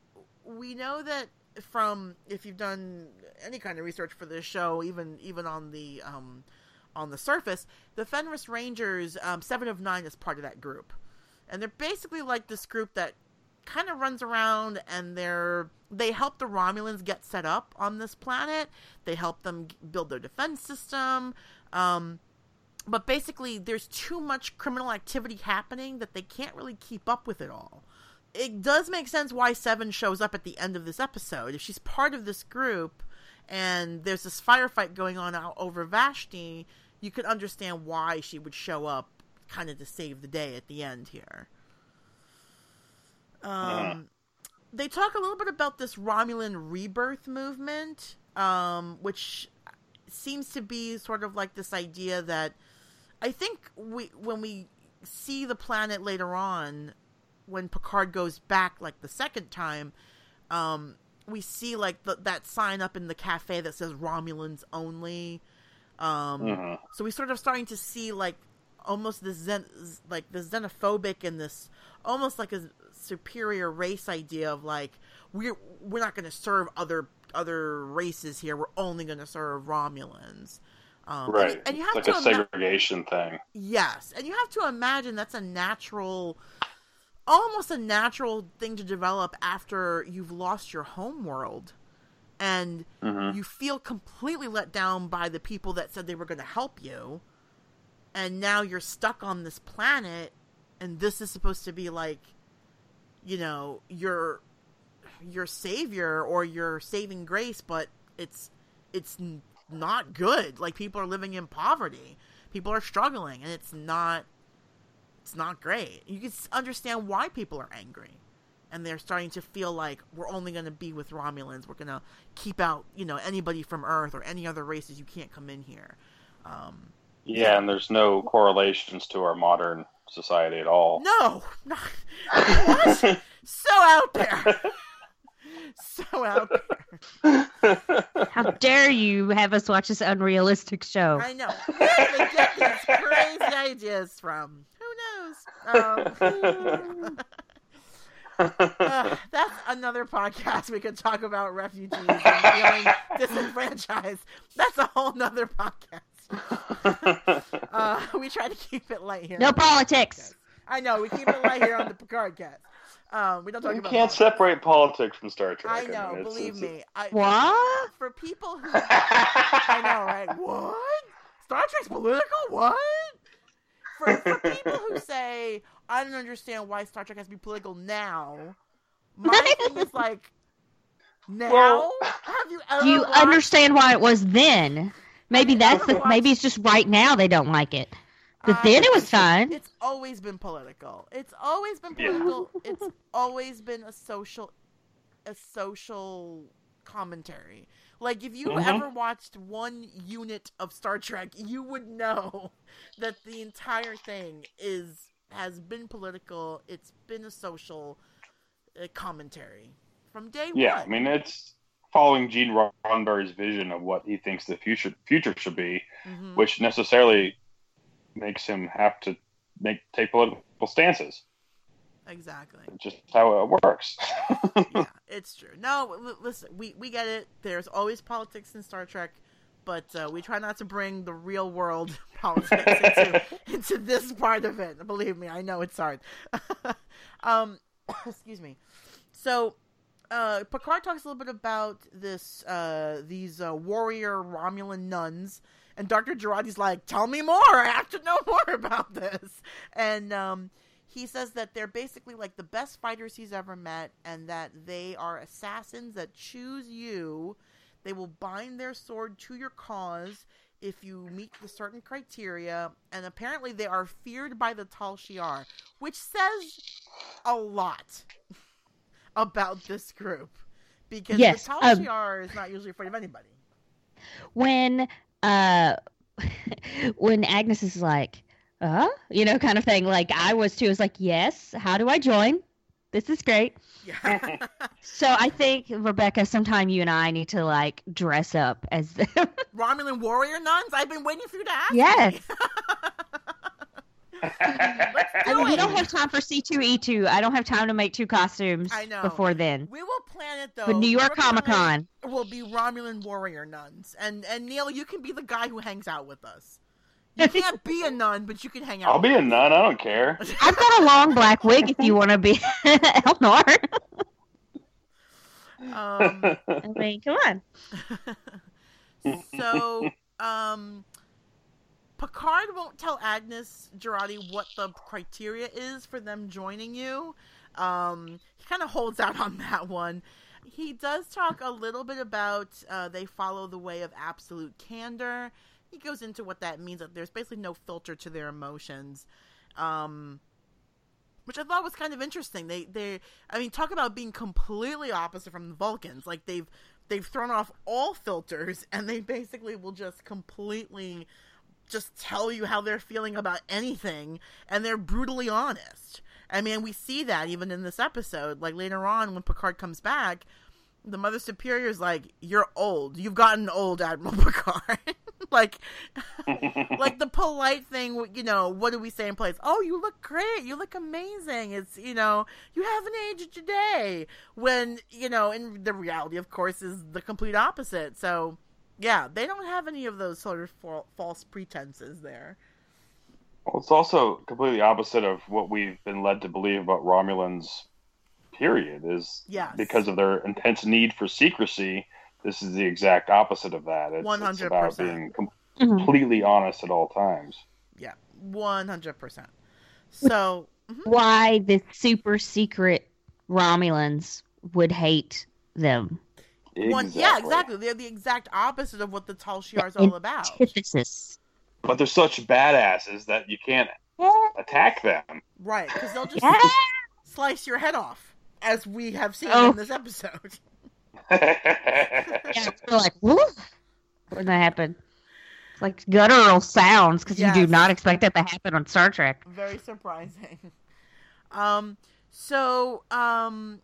we know that from if you've done any kind of research for this show, even even on the um, on the surface, the Fenris Rangers, um, Seven of Nine is part of that group, and they're basically like this group that kind of runs around and they're they help the Romulans get set up on this planet. They help them build their defense system. Um, but basically, there's too much criminal activity happening that they can't really keep up with it all it does make sense why Seven shows up at the end of this episode. If she's part of this group and there's this firefight going on over Vashti, you could understand why she would show up kind of to save the day at the end here. Um, They talk a little bit about this Romulan rebirth movement, um, which seems to be sort of like this idea that I think we when we see the planet later on, when Picard goes back like the second time, um, we see like the, that sign up in the cafe that says Romulans only. Um, Mhm. So we sort of starting to see like almost this zen, like the xenophobic and this almost like a superior race idea of like we're we're not going to serve other other races here. We're only going to serve Romulans. Um, and- Right. and, you have like to a ima- segregation thing. Yes, and you have to imagine that's a natural, almost a natural thing to develop after you've lost your home world, and Mhm. you feel completely let down by the people that said they were going to help you, and now you're stuck on this planet, and this is supposed to be like, you know, your your savior or your saving grace, but it's it's not good. Like people are living in poverty, people are struggling, and it's not it's not great. You can understand why people are angry, and they're starting to feel like we're only going to be with Romulans. We're going to keep out, you know, anybody from Earth or any other races. You can't come in here. Um, Yeah, and there's no correlations to our modern society at all. no, not what? [laughs] so out there, [laughs] so out there. How dare you have us watch this unrealistic show? I know. Where do they get these crazy ideas from? Who knows? Um, [laughs] uh, [laughs] that's another podcast we could talk about refugees and feeling [laughs] disenfranchised. That's a whole nother podcast. [laughs] Uh, we try to keep it light here. No politics. I know we keep it light here on the Picard cast. Um, we don't talk you about. can't politics. separate politics from Star Trek. I mean, know. it's- believe it's- me. I, What? For people who I know, right? What? Star Trek's political? What? For, for people who say, I don't understand why Star Trek has to be political now, my thing is [laughs] like, now? Well- have you ever Do you watched- understand why it was then? Maybe that's ever the. Maybe it's just right now they don't like it. But Uh, then it was it's- fine. It's always been political. It's always been Yeah. political. it's always been a social, a social commentary. Like if you Mhm. ever watched one unit of Star Trek, you would know [laughs] that the entire thing is has been political. It's been a social uh, commentary from day Yeah, one. I mean it's following Gene Roddenberry's vision of what he thinks the future future should be, Mhm. which necessarily makes him have to make take political stances. exactly. It's just how it works. [laughs] yeah, it's true. No, listen, we we get it. There's always politics in Star Trek, but uh, we try not to bring the real world [laughs] politics into, [laughs] into this part of it. Believe me, I know it's hard. [laughs] um, [coughs] excuse me. So, uh, Picard talks a little bit about this uh, these uh, warrior Romulan nuns. And Dr. Jurati's like, tell me more. I have to know more about this. And um, he says that they're basically like the best fighters he's ever met and that they are assassins that choose you they will bind their sword to your cause if you meet the certain criteria and apparently they are feared by the Tal Shiar which says a lot [laughs] about this group because Yes, the Tal um, Shiar is not usually afraid of anybody when uh [laughs] when Agnes is like, uh, you know, kind of thing. Like I was too. I was like, yes. How do I join? This is great. yeah uh, So I think Rebecca, sometime you and I need to like dress up as. [laughs] Romulan warrior nuns I've been waiting for you to ask Yes. [laughs] I mean, we don't have time for C two E two. I don't have time to make two costumes I know. before then. we will plan it though But New York Comic Con. will be Romulan warrior nuns, and and Neil, you can be the guy who hangs out with us. You can't be a nun, but you can hang out. I'll be with a nun. I don't care. [laughs] I've got a long black wig if you want to be [laughs] Elnor. us. Um, [laughs] I mean, come on. so, um, Picard won't tell Agnes Jurati what the criteria is for them joining you. Um, he kind of holds out on that one. He does talk a little bit about uh, they follow the way of absolute candor. He goes into what that means. That there's basically no filter to their emotions. Um, which I thought was kind of interesting. They they I mean talk about being completely opposite from the Vulcans. Like they've they've thrown off all filters [laughs] and they basically will just completely just tell you how they're feeling about anything and they're brutally honest. I mean, we see that even in this episode. Like later on when Picard comes back, the Mother Superior is like, "You're old. You've gotten old, Admiral [laughs] Picard." [laughs] like, [laughs] like the polite thing. You know, what do we say in place? Oh, you look great. You look amazing. It's you know, you haven't aged today. When you know, in the reality, of course, is the complete opposite. So, yeah, they don't have any of those sort of fa- false pretenses there. Well, it's also completely opposite of what we've been led to believe about Romulans. Period is Yes. because of their intense need for secrecy. This is the exact opposite of that. It's, it's about 100%. being com- Mhm. completely honest at all times. Yeah, one hundred percent. So, mhm. Why the super secret Romulans would hate them? one, yeah, exactly. They're the exact opposite of what the Tal Shiar is all about. Antithesis. But they're such badasses that you can't attack them. Right, because they'll just Yeah. slice your head off, as we have seen Oh. in this episode. [laughs] Yeah, [laughs] we're like, woof, when that happened. Like guttural sounds because you do not expect that to happen on Star Trek. Very surprising. [laughs] Um, so, um,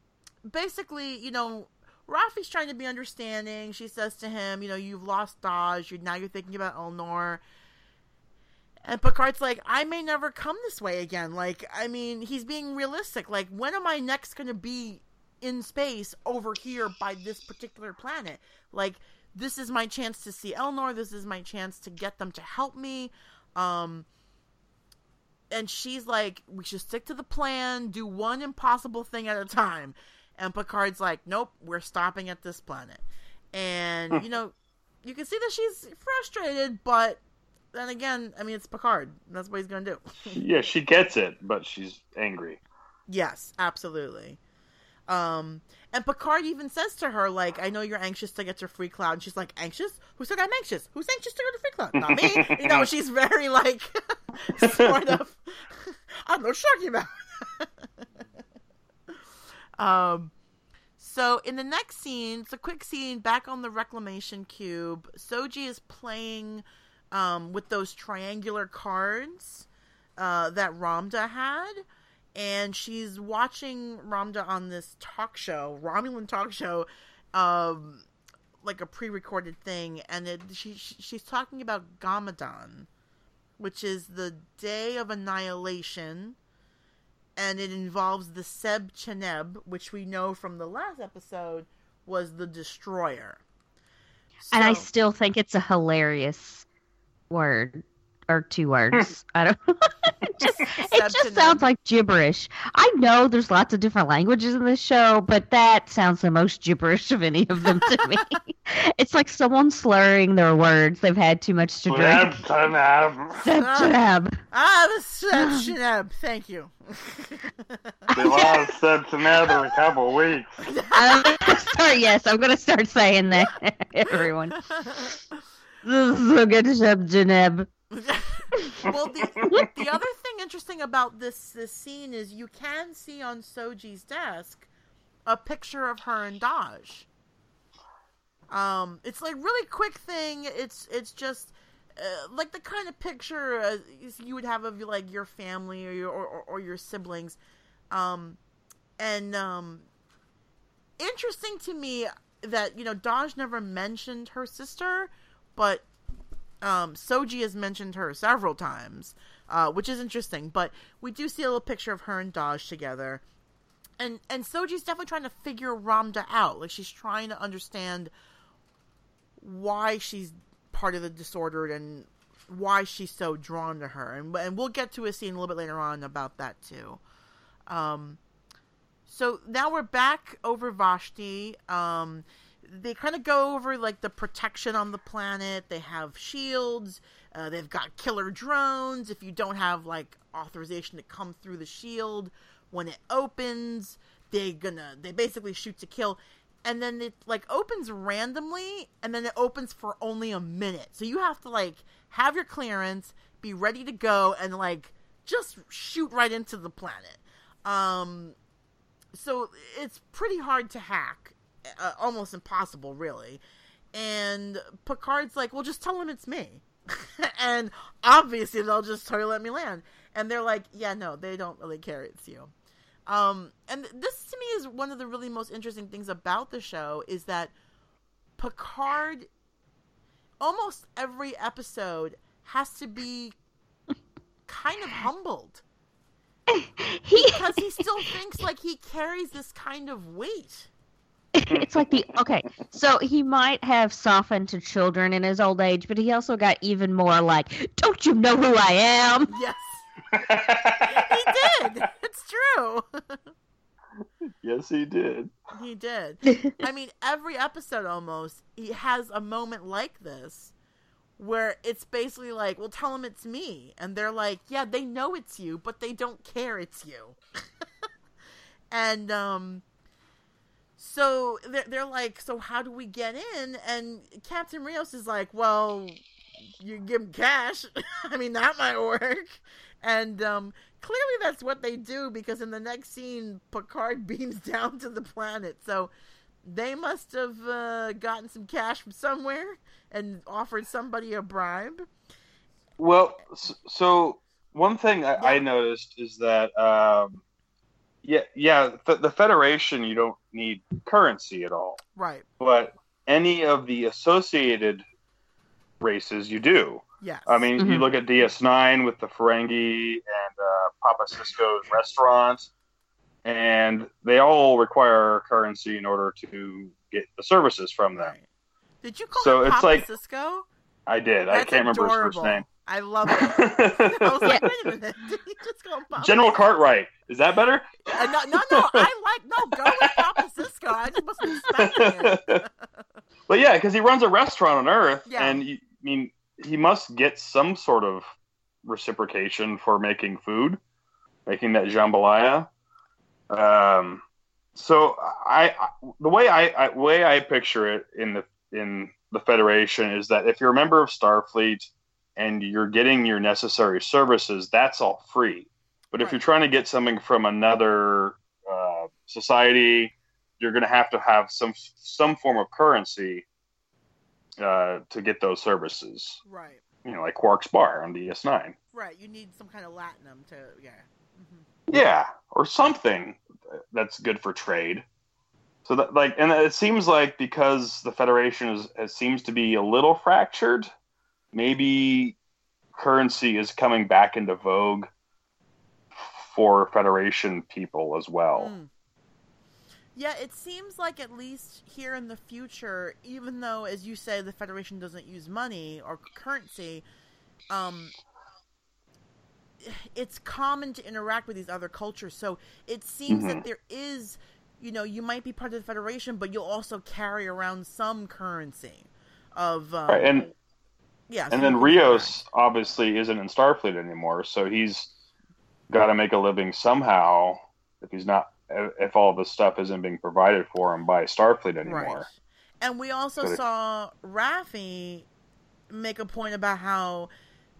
basically, you know, Raffi's trying to be understanding. She says to him, you know, you've lost Dahj. You now you're thinking about Elnor. And Picard's like, I may never come this way again. Like, I mean, he's being realistic. Like, when am I next going to be in space over here by this particular planet? Like, this is my chance to see Elnor. This is my chance to get them to help me. Um, and she's like, we should stick to the plan, do one impossible thing at a time. And Picard's like, nope, we're stopping at this planet. And, you know, you can see that she's frustrated, but then again, I mean, it's Picard. That's what he's going to do. yeah, she gets it, but she's angry. [laughs] yes, absolutely. Um, and Picard even says to her, like, I know you're anxious to get to Free Cloud. And she's like, anxious? Who said I'm anxious? Who's anxious to go to Free Cloud? Not me. [laughs] you know, she's very, like, [laughs] sort of, [laughs] I don't know what you're talking about. um, So in the next scene, it's a quick scene back on the reclamation cube. Soji is playing um, with those triangular cards uh, that Ramdha had, and she's watching Ramdha on this talk show, Romulan talk show, um, like a pre-recorded thing, and it, she she's talking about Ganmadan, which is the day of annihilation and it involves the Seb Cheneb, which we know from the last episode was the destroyer. and I still think it's a hilarious word or two words. I don't. it [laughs] [laughs] just, it just sounds like gibberish. I know there's lots of different languages in this show, but that sounds the most gibberish of any of them to me. [laughs] it's like someone slurring their words. They've had too much to drink. Sebchenab. Ah, the [sighs] Sebchenab. Thank you. they lost Sebchenab in a couple weeks. I'm gonna start, yes, I'm going to start saying that, everyone. This is so good, Sebchenab. Well, the, the other thing interesting about this this scene is you can see on Soji's desk a picture of her and Dahj. Um, it's like really quick thing. It's it's just uh, like the kind of picture uh, you would have of like your family or your or, or, your siblings. Um, and um, interesting to me that you know Dahj never mentioned her sister, but um, Soji has mentioned her several times, uh, which is interesting. But we do see a little picture of her and Dahj together, and and Soji's definitely trying to figure Ramdha out. Like she's trying to understand why she's part of the disordered and why she's so drawn to her. And and we'll get to a scene a little bit later on about that too. Um, so now we're back over Vashti. Um, they kind of go over like the protection on the planet. They have shields. Uh, they've got killer drones. If you don't have like authorization to come through the shield when it opens, they gonna they basically shoot to kill. And then it like opens randomly, and then it opens for only a minute. So you have to like have your clearance, be ready to go, and like just shoot right into the planet. Um, so it's pretty hard to hack uh, almost impossible, really. And Picard's like, well, just tell him it's me. [laughs] and obviously they'll just totally let me land. And they're like, yeah, no, they don't really care. It's you. Um, and this to me is one of the really most interesting things about the show is that Picard, almost every episode, has to be kind of humbled. [laughs] because he still thinks like he carries this kind of weight. [laughs] it's like the okay so he might have softened to children in his old age but he also got even more like don't you know who i am? Yes. [laughs] He did. It's true. [laughs] Yes he did. He did. I mean every episode almost he has a moment like this where it's basically like well tell him it's me. And they're like yeah they know it's you but they don't care it's you. And um so they're, they're like, so how do we get in? And Captain Rios is like, well, you give them cash. [laughs] I mean, that might work. And um, clearly that's what they do because in the next scene, Picard [laughs] beams down to the planet. So they must have uh, gotten some cash from somewhere and offered somebody a bribe. Well, so one thing I, yeah. I noticed is that um, yeah, yeah. The, the Federation, you don't need currency at all, right? But any of the associated races, you do. Yeah. I mean, mm-hmm. you look at DS9 with the Ferengi and uh, Papa Sisko's restaurants, and they all require currency in order to get the services from them. Right. Did you call so it's Papa like, Sisko? I did. That's I can't adorable. remember his first name. I love it. [laughs] I was like, wait a minute. [laughs] Did he just go Papa? General Cartwright. Is that better? Uh, no, no, no. I like no. Go with Papa Sisko. I just must be spelling it. [laughs] but yeah, because he runs a restaurant on Earth, yeah. and you, I mean, he must get some sort of reciprocation for making food, making that jambalaya. Um, so I, I the way I, I way I picture it in the in the Federation is that if you're a member of Starfleet and you're getting your necessary services, that's all free. But right. if you're trying to get something from another uh, society, you're going to have to have some some form of currency uh, to get those services. Right. You know, like Quark's Bar on DS9. Right. You need some kind of latinum to yeah. hmm Yeah, or something that's good for trade. So that like, and it seems like because the Federation is, is seems to be a little fractured, maybe currency is coming back into vogue for Federation people as well. Mm. Yeah, it seems like at least here in the future, even though, as you say, the Federation doesn't use money or currency, um, it's common to interact with these other cultures. So it seems Mhm. that there is, you know, you might be part of the Federation, but you'll also carry around some currency of, um, Right, and yeah. and then Rios obviously isn't in Starfleet anymore, so he's got to make a living somehow. If he's not, if all this stuff isn't being provided for him by Starfleet anymore. Right. And we also it- saw Raffi make a point about how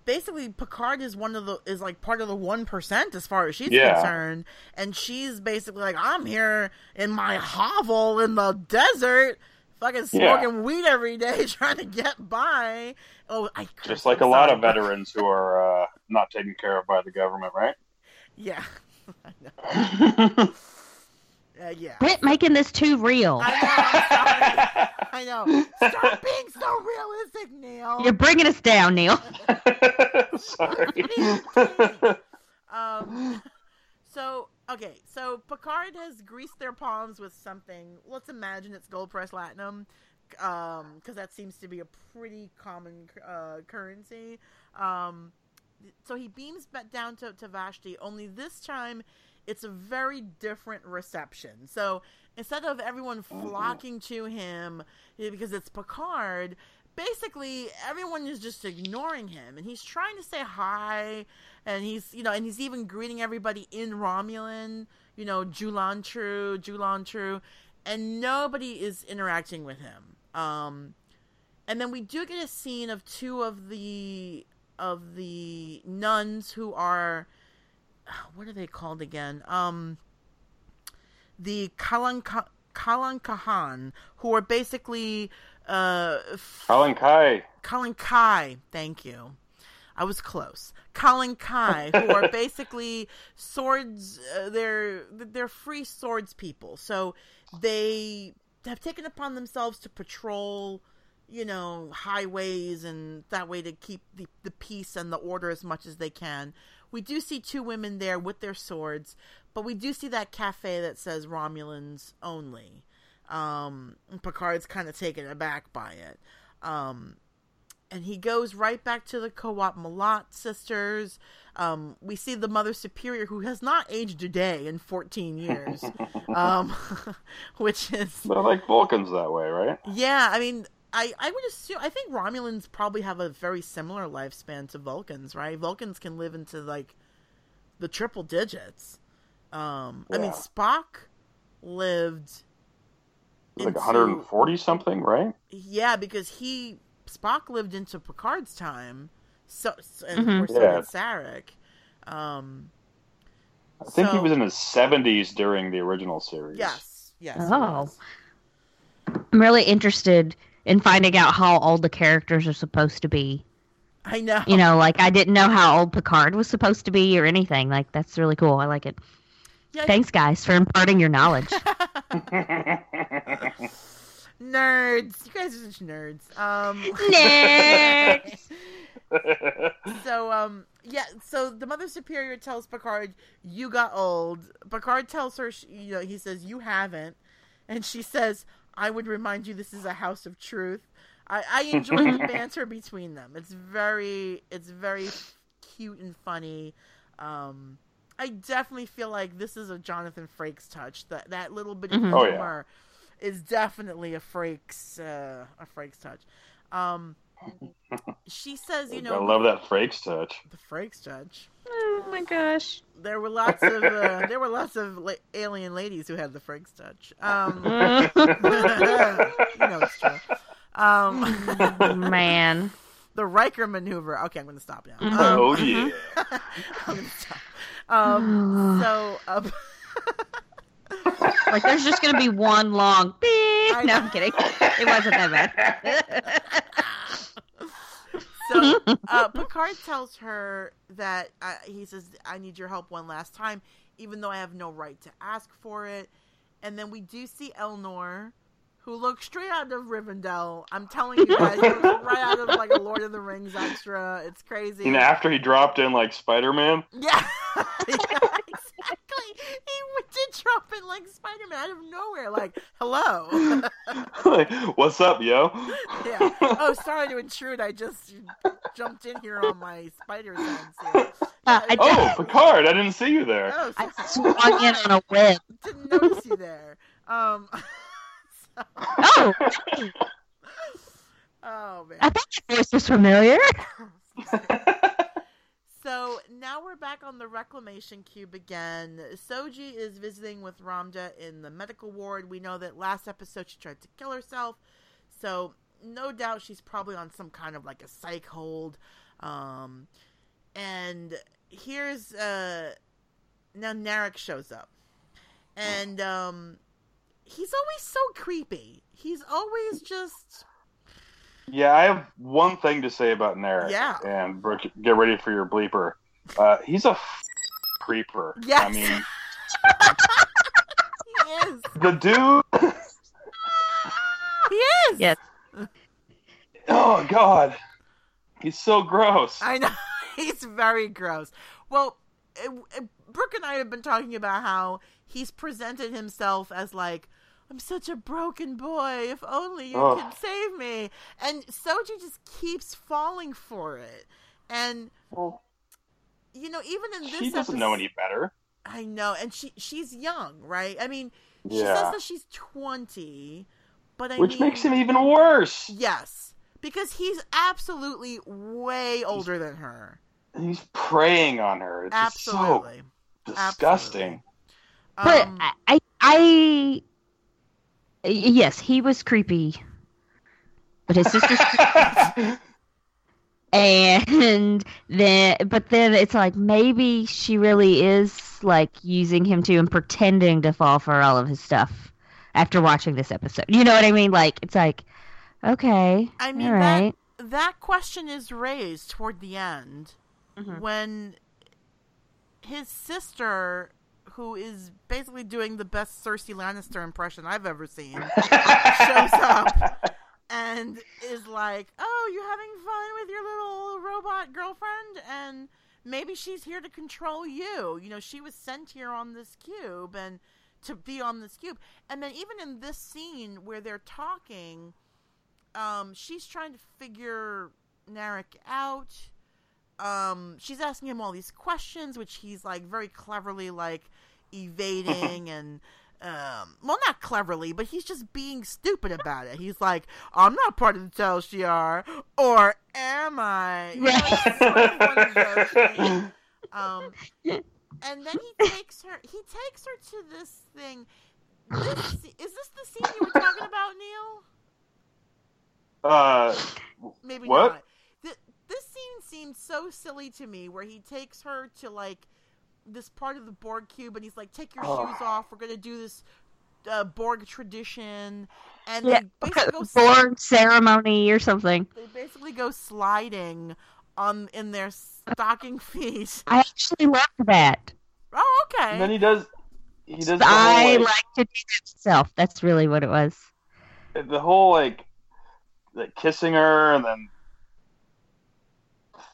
basically Picard is one of the is like part of the one percent as far as she's Yeah. concerned, and she's basically like, I'm here in my hovel in the desert. Fucking Yeah. smoking weed every day, [laughs] trying to get by. Oh, I Just like a lot of [laughs] veterans who are uh, not taken care of by the government, right? Yeah, [laughs] Uh, yeah. Quit making this too real. I know. I'm sorry. I know. Stop being so realistic, Neil. You're bringing us down, Neil. Sorry. Um, so okay, so Picard has greased their palms with something. Let's imagine it's gold press latinum, um, because that seems to be a pretty common uh, currency. Um, so he beams back down to, to Vashti. Only this time, it's a very different reception. So instead of everyone flocking to him because it's Picard, basically everyone is just ignoring him, and he's trying to say hi, and he's you know, and he's even greeting everybody in Romulan, you know, Jolan tru, Jolan tru, and nobody is interacting with him. Um, and then we do get a scene of two of the of the nuns who are [sighs] what are they called again? Um, the Kalanka Kalankahan, who are basically uh, Qalankhkai. Colin Kai, thank you. I was close. Qalankhkai, who are [laughs] basically swords. Uh, they're they're free swords people. So they have taken upon themselves to patrol, you know, highways and that way to keep the the peace and the order as much as they can. We do see two women there with their swords, but we do see that cafe that says Romulans only. Um, Picard's kind of taken aback by it. Um, and he goes right back to the Qowat Milat sisters. Um, we see the Mother Superior, who has not aged a day in 14 years, [laughs] um, [laughs] which is They're like Vulcans that way, right? yeah. I mean, I I would assume I think Romulans probably have a very similar lifespan to Vulcans, right? Vulcans can live into like the triple digits. Um, I mean, Spock lived like into- 140 something, right? Yeah, because he Spock lived into Picard's time, so and Mhm. of course Yeah. so Sarek. Um, I think he was in his 70s during the original series. Yes, yes. Oh. was. I'm really interested in finding out how old the characters are supposed to be. I know. You know, like I didn't know how old Picard was supposed to be or anything. Like that's really cool. I like it. Yeah, Thanks, guys, for imparting your knowledge. [laughs] nerds. You guys are such nerds. Um, Nerds. [laughs] so um, yeah. So the Mother Superior tells Picard, "You got old." Picard tells her, you know, he says, "You haven't," and she says, "I would remind you, this is a house of truth." I, I enjoy the [laughs] banter between them. It's very, it's very cute and funny. Um, I definitely feel like this is a Jonathan Frakes touch. That that little bit of Mhm. Oh, yeah. humor is definitely a Frakes uh, a Frakes touch. Um, [laughs] she says, you know, I love that Frakes touch. the Frakes touch. oh my gosh. There were lots of uh, [laughs] there were lots of la- alien ladies who had the Frakes touch. Um, [laughs] you know it's true. Um, Man. The Riker maneuver. Okay, I'm going to stop now. Mhm. Um, oh, yeah. [laughs] I'm going to stop. Um, so, um, like there's just gonna be one long beep. No, I'm kidding. It wasn't that bad. [laughs] so uh, Picard tells her that uh, he says, "I need your help one last time, even though I have no right to ask for it." And then we do see Elnor, who looks straight out of Rivendell. I'm telling you guys, he looks right out of like a Lord of the Rings extra. It's crazy. And after he dropped in like Spider Man. Yeah, [laughs] yeah, exactly. He did drop in like Spider Man out of nowhere. Like, hello. [laughs] like, what's up, yo? yeah. Oh, sorry to intrude. I just jumped in here on my spider sense. Here. Uh, I Oh, Picard, I didn't see you there. Oh, so I swung in on a web. didn't notice you there. Um. [laughs] Oh, [laughs] oh man. I thought your voice was familiar. [laughs] [laughs] So now we're back on the reclamation cube again. Soji is visiting with Ramdha in the medical ward. We know that last episode she tried to kill herself, so no doubt she's probably on some kind of like a psych hold. Um, and here's uh, now Narek shows up, and um, he's always so creepy. He's always just Yeah, I have one thing to say about Narek. Yeah. And Brooke, get ready for your bleeper. Uh, he's a f- creeper. Yes. I mean, [laughs] he is. the dude. [laughs] He is. Yes. Oh God, he's so gross. I know [laughs] he's very gross. Well, it, it- Brooke and I have been talking about how he's presented himself as like, "I'm such a broken boy. If only you Ugh. can save me." And Soji just keeps falling for it. And Well, you know, even in this, she doesn't episode, know any better. I know, and she she's young, right? I mean, she Yeah. says that she's twenty, but I Which mean, makes him even worse. yes, because he's absolutely way older than her. He's preying on her. It's Absolutely. so disgusting. But Um, I, I, I, yes, he was creepy. But his sister's [laughs] and then but then it's like maybe she really is like using him to and pretending to fall for all of his stuff after watching this episode you know what i mean like it's like okay I mean, all right that that question is raised toward the end Mhm. when his sister, who is basically doing the best Cersei Lannister impression I've ever seen, [laughs] shows up and is like, "Oh, you're having fun with your little robot girlfriend?" And maybe she's here to control you. You know, she was sent here on this cube and to be on this cube. And then even in this scene where they're talking, um, she's trying to figure Narek out. Um, she's asking him all these questions, which he's like very cleverly like evading and um, well, not cleverly, but he's just being stupid about it. He's like, "I'm not part of the Tal Shiar, or am I?" You know, sort of one of those [laughs] things. Um, and then he takes her. He takes her to this thing. This, is this the scene you were talking about, Neil? uh, Maybe What? not. Th- this scene seems so silly to me, where he takes her to like this part of the Borg cube, and he's like, "Take your Oh. shoes off. We're gonna do this uh, Borg tradition," and yeah they [laughs] basically go. borg ceremony or something They basically go sliding on in their stocking [laughs] feet. i actually loved that Oh, okay. and then he does. He does the i whole, like like, to do that myself that's really what it was the whole like, like kissing her and then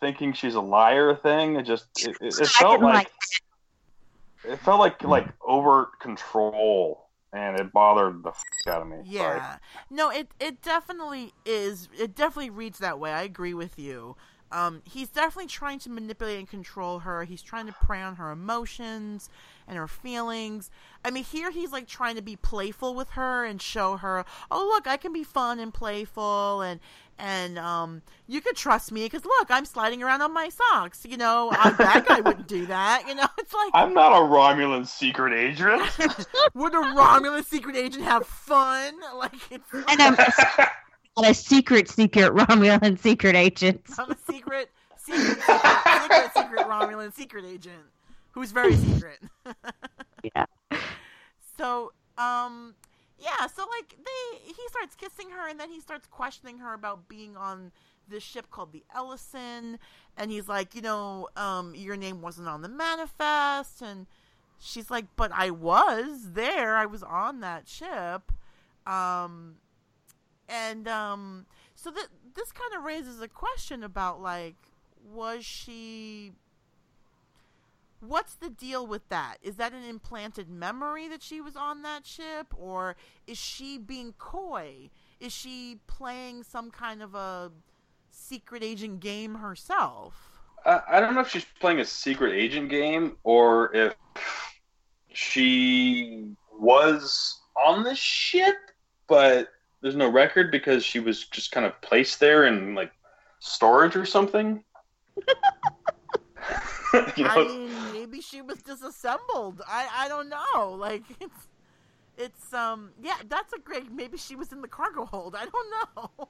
thinking she's a liar thing. It just it, it, it felt didn't like it felt like like over control, and it bothered the f- out of me. Yeah. No, it it definitely is. It definitely reads that way. I agree with you. Um, he's definitely trying to manipulate and control her. He's trying to prey on her emotions and her feelings. I mean, here he's like trying to be playful with her and show her, "Oh, look, I can be fun and playful and and um, you could trust me because look, I'm sliding around on my socks. You know, a bad guy wouldn't do that. You know, [laughs] it's like I'm not a Romulan secret agent. [laughs] would a Romulan secret agent have fun? [laughs] Like it's and i'm not a secret secret romulan secret agent I'm a secret, secret, secret, secret, secret Romulan secret agent who's very secret. [laughs] Yeah. So Um, yeah. So like they, he starts kissing her, and then he starts questioning her about being on this ship called the Ellison, and he's like, you know, um, your name wasn't on the manifest, and she's like, but I was there. I was on that ship. Um, and um, so that this kind of raises a question about like, was she? What's the deal with that? Is that an implanted memory that she was on that ship, or is she being coy? Is she playing some kind of a secret agent game herself? I, I don't know if she's playing a secret agent game or if she was on the ship, but there's no record because she was just kind of placed there in like storage or something. [laughs] [laughs] you know? I mean, maybe she was disassembled. I I don't know. Like [laughs] it's it's um yeah, that's a great. Maybe she was in the cargo hold. I don't know. [laughs]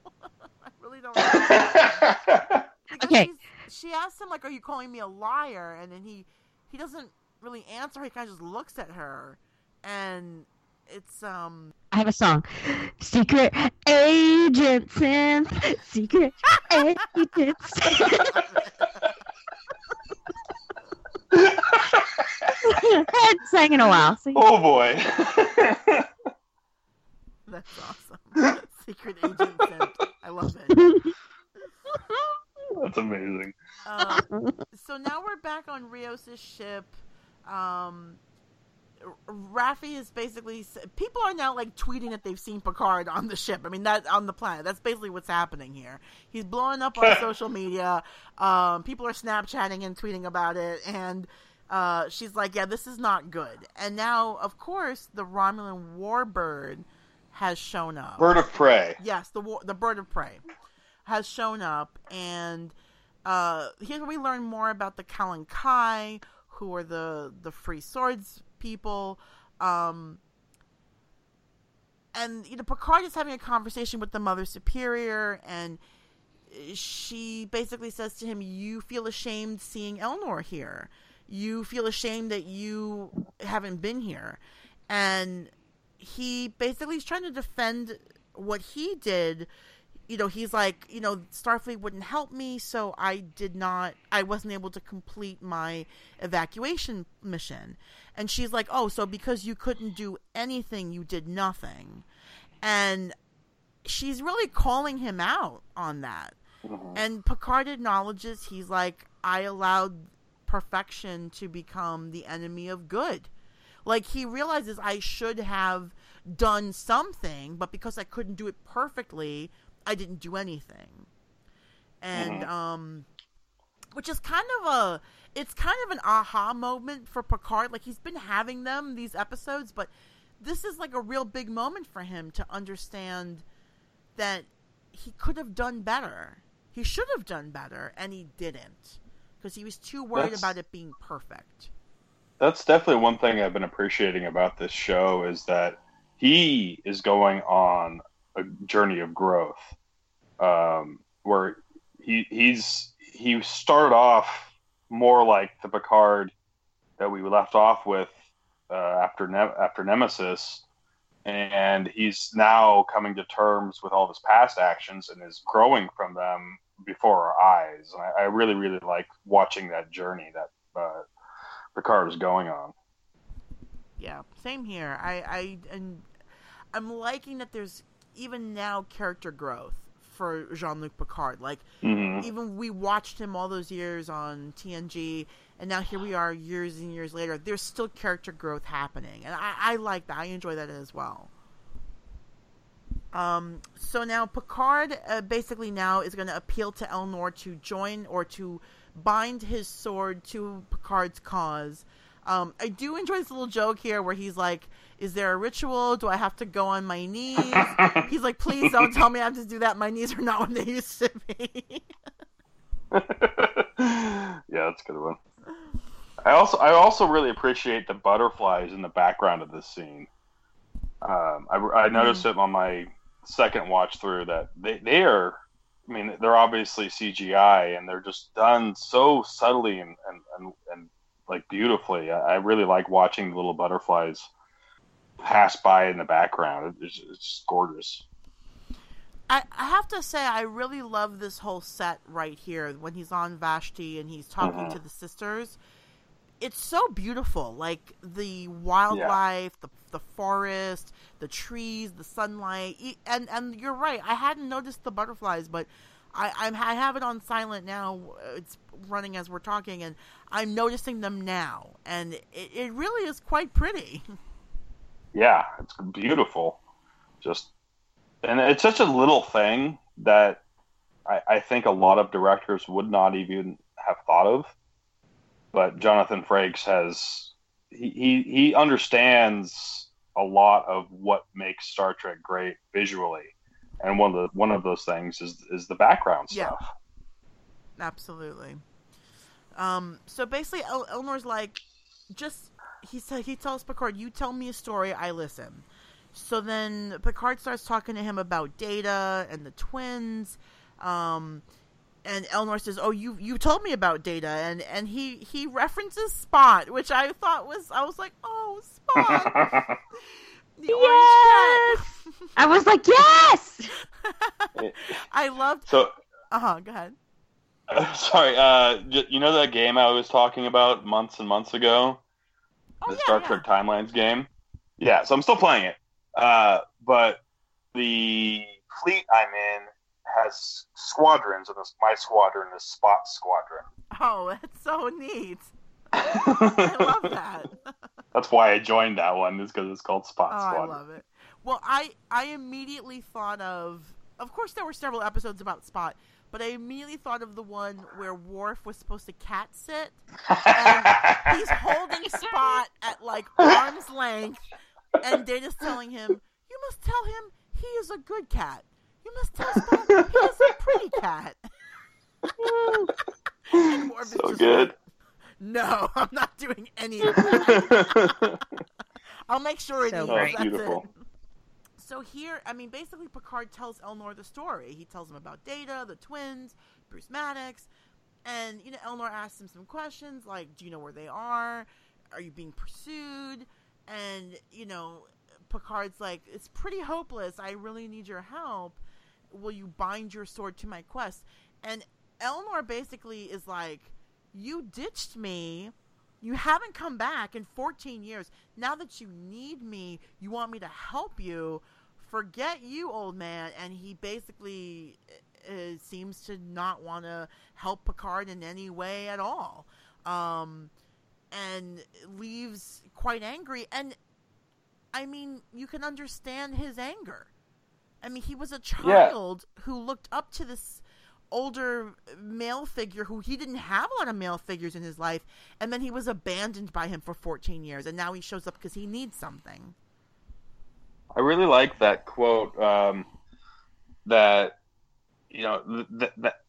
I really don't. know. okay. She asked him like, "Are you calling me a liar?" And then he he doesn't really answer. He kind of just looks at her, and it's um. I have a song. Secret agent synth. Secret agent Hadn't sang in a while. So oh boy. [laughs] That's awesome. Secret agent synth. I love it. That's amazing. Um, so now we're back on Rios' ship. Um, Raffi is basically people are now like tweeting that they've seen Picard on the ship. I mean that on the planet. That's basically what's happening here. He's blowing up on [laughs] social media. Um, people are Snapchatting and tweeting about it, and uh, she's like, "Yeah, this is not good." And now, of course, the Romulan warbird has shown up. Bird of prey. Yes, the the bird of prey has shown up, and uh, here we learn more about the Kai who are the the free swords people. Um, and you know, Picard is having a conversation with the Mother Superior, and she basically says to him, "You feel ashamed seeing Elnor here. You feel ashamed that you haven't been here." And he basically is trying to defend what he did you know, he's like, you know, Starfleet wouldn't help me, so I did not, I wasn't able to complete my evacuation mission. And she's like, oh, so because you couldn't do anything, you did nothing. And she's really calling him out on that. Mm-hmm. And Picard acknowledges, he's like, I allowed perfection to become the enemy of good. Like, he realizes I should have done something, but because I couldn't do it perfectly, I didn't do anything. And mm-hmm. um which is kind of a it's kind of an aha moment for Picard. Like he's been having them these episodes, but this is like a real big moment for him to understand that he could have done better. He should have done better, and he didn't because he was too worried that's, about it being perfect. That's definitely one thing I've been appreciating about this show is that he is going on a journey of growth, um, where he he's he started off more like the Picard that we left off with uh, after ne- after Nemesis, and he's now coming to terms with all of his past actions and is growing from them before our eyes. And I, I really really like watching that journey that uh, Picard is going on. Yeah, same here. I I and I'm liking that there's even now character growth for Jean Luc Picard. Like mm-hmm. even we watched him all those years on TNG, and now here we are years and years later. There's still character growth happening, and I, I like that. I enjoy that as well. Um, so now Picard uh, basically now is going to appeal to Elnor to join or to bind his sword to Picard's cause. Um, I do enjoy this little joke here where he's like, is there a ritual? Do I have to go on my knees? [laughs] He's like, please don't tell me I have to do that. My knees are not what they used to be. [laughs] yeah, that's a good one. I also I also really appreciate the butterflies in the background of this scene. Um, I, I noticed mm. it on my second watch through that they, they are I mean they're obviously CGI and they're just done so subtly and, and, and, and like beautifully. I, I really like watching the little butterflies pass by in the background. It's, it's gorgeous. I, I have to say, I really love this whole set right here when he's on Vashti and he's talking Mhm. to the sisters. It's so beautiful, like the wildlife, the the forest, the trees, the sunlight, and and you're right. I hadn't noticed the butterflies, but I I'm, I have it on silent now. It's running as we're talking, and I'm noticing them now, and it, it really is quite pretty. Yeah, it's beautiful. Just and it's such a little thing that I, I think a lot of directors would not even have thought of. But Jonathan Frakes has he, he he understands a lot of what makes Star Trek great visually, and one of the one of those things is is the background Yeah. stuff. Absolutely. Um, so basically, El- Elnor's like, just he said he tells Picard, "You tell me a story, I listen." So then Picard starts talking to him about Data and the twins, um, and Elnor says, "Oh, you you told me about Data," and and he he references Spot, which I thought was I was like, "Oh, Spot, [laughs] yes! I was like, yes. [laughs] I loved. so Uh huh. Go ahead. [laughs] sorry, uh, you know that game I was talking about months and months ago? Oh the yeah, Star yeah. Trek Timelines game. Yeah, so I'm still playing it. Uh, but the fleet I'm in has squadrons, and this, my squadron is Spot Squadron. Oh, that's so neat. [laughs] I love that. [laughs] That's why I joined that one, is because it's called Spot Oh, I love it. Well, I I immediately thought of. Of course, there were several episodes about Spot, but I immediately thought of the one where Worf was supposed to cat sit. And [laughs] he's holding Spot at like arm's length, and Data's telling him, "You must tell him he is a good cat. You must tell Spot he is a pretty cat." [laughs] And Worf so good. like, no, I'm not doing any of [laughs] that. I'll make sure it So is. Oh. That's beautiful. it. So here, I mean, basically, Picard tells Elnor the story. He tells him about Data, the twins, Bruce Maddox, and you know, Elnor asks him some questions like, "Do you know where they are? Are you being pursued?" And you know, Picard's like, "It's pretty hopeless. I really need your help. Will you bind your sword to my quest?" And Elnor basically is like, "You ditched me." You haven't come back in 14 years. Now that you need me, you want me to help you. Forget you, old man. And he basically uh, seems to not want to help Picard in any way at all. Um, and leaves quite angry. And I mean, you can understand his anger. I mean, he was a child who looked up to this older male figure who he didn't have a lot of male figures in his life and then he was abandoned by him for 14 years and now he shows up because he needs something I really like that quote. Um, that you know, th- th- that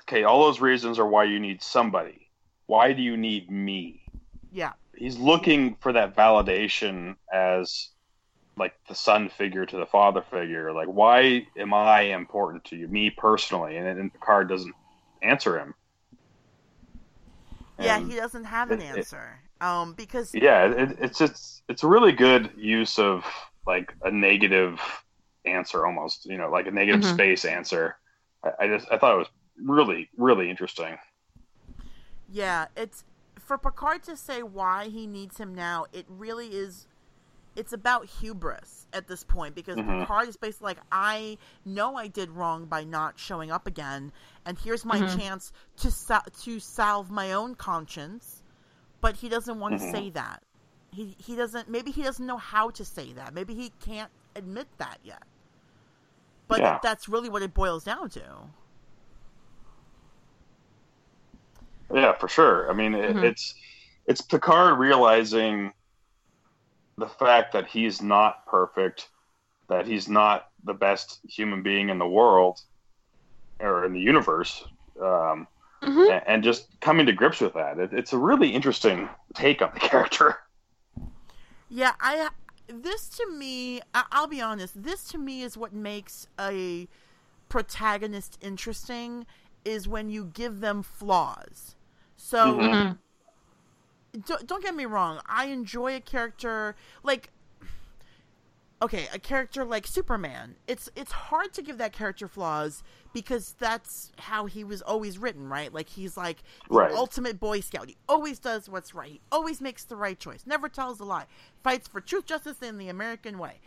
okay, all those reasons are why you need somebody. Why do you need me? yeah He's looking for that validation as like the son figure to the father figure. Like, why am I important to you, me personally? And then Picard doesn't answer him. yeah he doesn't have an it- it- answer um because yeah it, it's just it's a really good use of like a negative answer almost you know like a negative Mhm. space answer I, I just i thought it was really really interesting yeah it's for picard to say why he needs him now it really is it's about hubris at this point because Mhm. Picard is basically like, I know I did wrong by not showing up again, and here's my Mhm. chance to to salve my own conscience. But he doesn't want to Mhm. say that. He he doesn't. Maybe he doesn't know how to say that. Maybe he can't admit that yet. But Yeah. that's really what it boils down to. yeah for sure i mean it, Mhm. it's it's picard realizing the fact that he's not perfect that he's not the best human being in the world or in the universe um, Mhm. and, and just coming to grips with that it, it's a really interesting take on the [laughs] character Yeah, I. This to me, I, I'll be honest. This to me is what makes a protagonist interesting. Is when you give them flaws. So Mhm. Don't, don't get me wrong. I enjoy a character like okay, a character like Superman, it's it's hard to give that character flaws because that's how he was always written, right? Like he's like the Right. ultimate Boy Scout. He always does what's right. He always makes the right choice. Never tells a lie. Fights for truth, justice, and the American way. [laughs]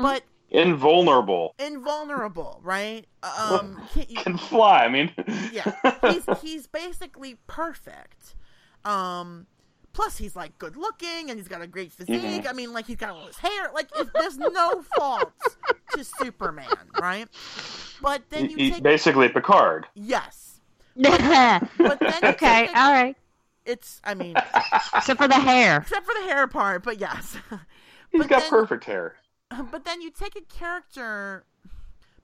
but Invulnerable. invulnerable, right? Um, [laughs] can't you, Can fly. I mean, yeah, [laughs] he's he's basically perfect. Um, plus he's like good looking and he's got a great physique. Mhm. I mean, like he's got all his hair. Like if, there's no faults to Superman, right? But then you take basically Picard. yes, [laughs] but then okay, take- all right. it's I mean, Except for the hair. except for the hair part, but yes. [laughs] He's But got then- perfect hair. [laughs] but then you take a character I'm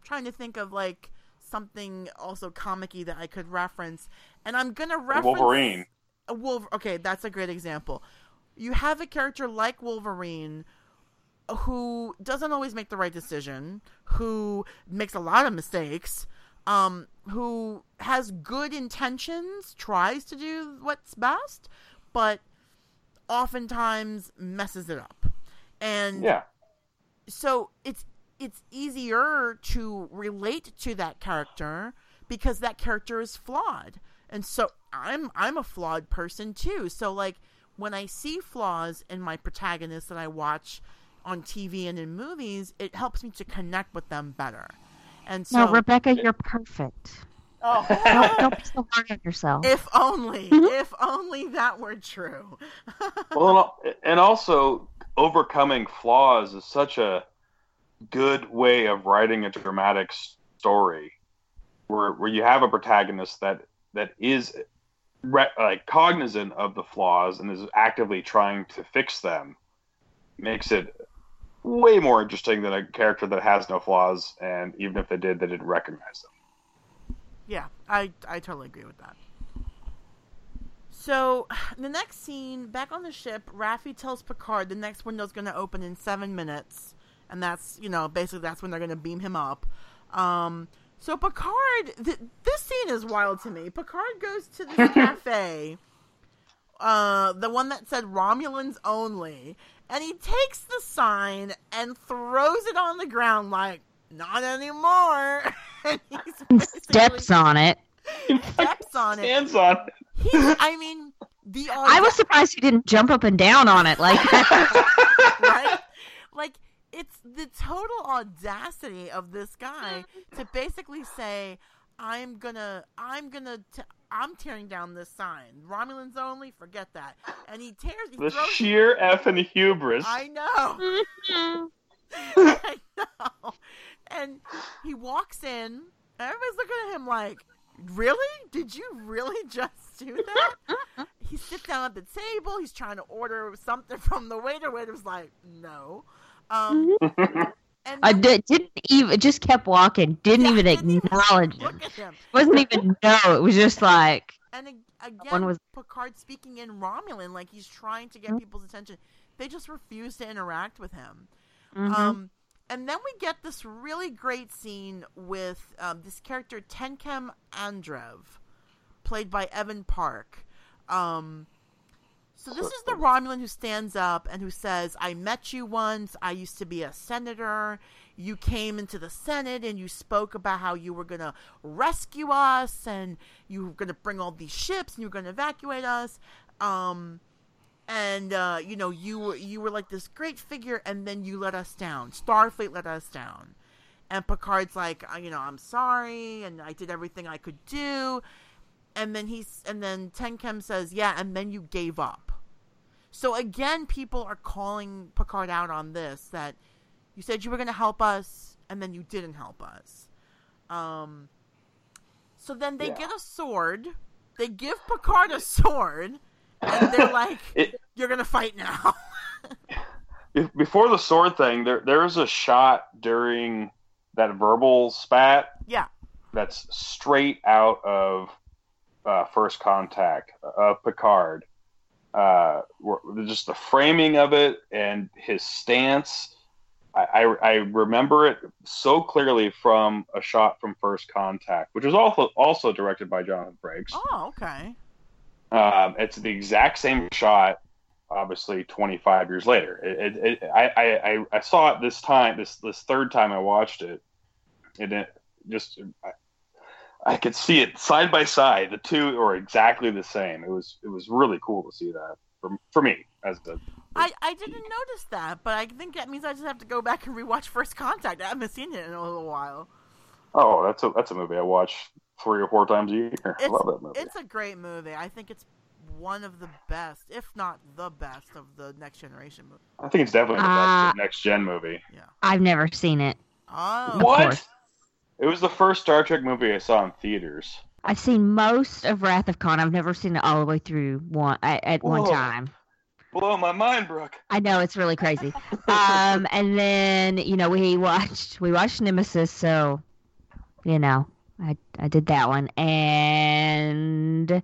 trying to think of like something also comicky that I could reference and I'm gonna reference Wolverine. Wolver- okay that's a great example. You have a character like Wolverine who doesn't always make the right decision who makes a lot of mistakes um who has good intentions tries to do what's best but oftentimes messes it up. And Yeah. so it's it's easier to relate to that character because that character is flawed. And so i'm i'm a flawed person too. So like when i see flaws in my protagonists that i watch on tv and in movies it helps me to connect with them better. And so No, Rebecca, you're perfect. [laughs] oh, Don't, don't be so hard on yourself. if only [laughs] mm-hmm. if only that were true. [laughs] Well, and- and also overcoming flaws is such a good way of writing a dramatic story, where where you have a protagonist that that is re- like cognizant of the flaws and is actively trying to fix them, makes it way more interesting than a character that has no flaws and even if they did, they didn't recognize them. Yeah, I I totally agree with that. So [sighs] the next scene, back on the ship, Raffi tells Picard the next window's going to open in seven minutes, and that's you know basically that's when they're going to beam him up. Um, so Picard, th- this scene is wild to me. Picard goes to the [laughs] cafe, uh, the one that said Romulans only, and he takes the sign and throws it on the ground like not anymore. [laughs] and he's [laughs] Steps on it. steps on it. Hands on. He, I mean, the I was surprised he didn't jump up and down on it like right. Like it's the total audacity of this guy mm. to basically say, "I'm gonna, I'm gonna, t- I'm tearing down this sign. Romulans only. Forget that." And he tears. He The sheer effing hubris. I know. Mm-hmm. [laughs] I know. And he walks in. Everybody's looking at him like, "Really? Did you really just do that?" [laughs] he sits down at the table. He's trying to order something from the waiter. Waiter's like, "No." Um, and I did, didn't even just kept walking. Didn't Yeah, even didn't even acknowledge him. at him. Wasn't even know. It was just like And again, one was- Picard speaking in Romulan, like he's trying to get people's attention. They just refuse to interact with him. mhm. Um, and then we get this really great scene with um, this character Tenkem Andrev, played by Evan Park. Um, so this is the Romulan who stands up and who says, "I met you once. I used to be a senator. You came into the Senate and you spoke about how you were going to rescue us and you were going to bring all these ships and you were going to evacuate us." Um, and uh, you know you were you were like this great figure, and then you let us down. Starfleet let us down, and Picard's like, uh, you know, I'm sorry, and I did everything I could do, and then he's and then Tenkem says, yeah, and then you gave up. So again, people are calling Picard out on this that you said you were going to help us, and then you didn't help us. Um. So then they Yeah. get a sword. They give Picard a sword, and they're [laughs] like, It, "You're gonna fight now." [laughs] Before the sword thing, there there is a shot during that verbal spat yeah, that's straight out of uh, First Contact of Picard. Uh, just the framing of it and his stance. I, I, I remember it so clearly from a shot from First Contact, which was also also directed by Jonathan Frakes. Oh, okay. Um, it's the exact same shot. obviously 25 years later. It, it, it, I, I, I saw it this time, this this third time I watched it, and it just I, I could see it side by side. The two are exactly the same. It was it was really cool to see that for, for me as the. I, I didn't notice that, but I think that means I just have to go back and rewatch First Contact. I haven't seen it in a little while. Oh, that's a that's a movie I watch three or four times a year. I love that movie. It's a great movie. I think it's one of the best, if not the best, of the Next Generation movie. I think it's definitely the Uh, best next gen movie. Yeah. I've never seen it. Oh. What? Course. It was the first Star Trek movie I saw in theaters. I've seen most of Wrath of Khan. I've never seen it all the way through one at, at one time. Blow my mind, Brooke. I know it's really crazy. um, and then you know we watched we watched Nemesis, so you know I I did that one, and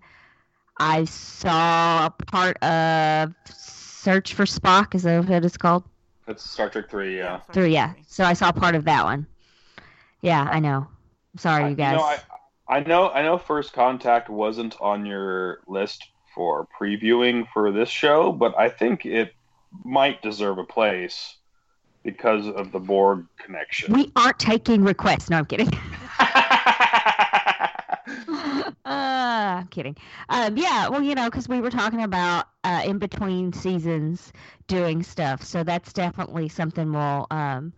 I saw a part of Search for Spock. Is that what it's called? That's Star Trek three. Yeah. sorry, Through yeah. So I saw part of that one. Yeah, I know. I'm sorry, I- you guys. know, I, I know. I know. First Contact wasn't on your list for previewing for this show, but I think it might deserve a place because of the Borg connection. we aren't taking requests. No, I'm kidding. [laughs] [laughs] uh, I'm kidding. Um, yeah, well, you know, because we were talking about uh, in between seasons doing stuff, so that's definitely something we'll um,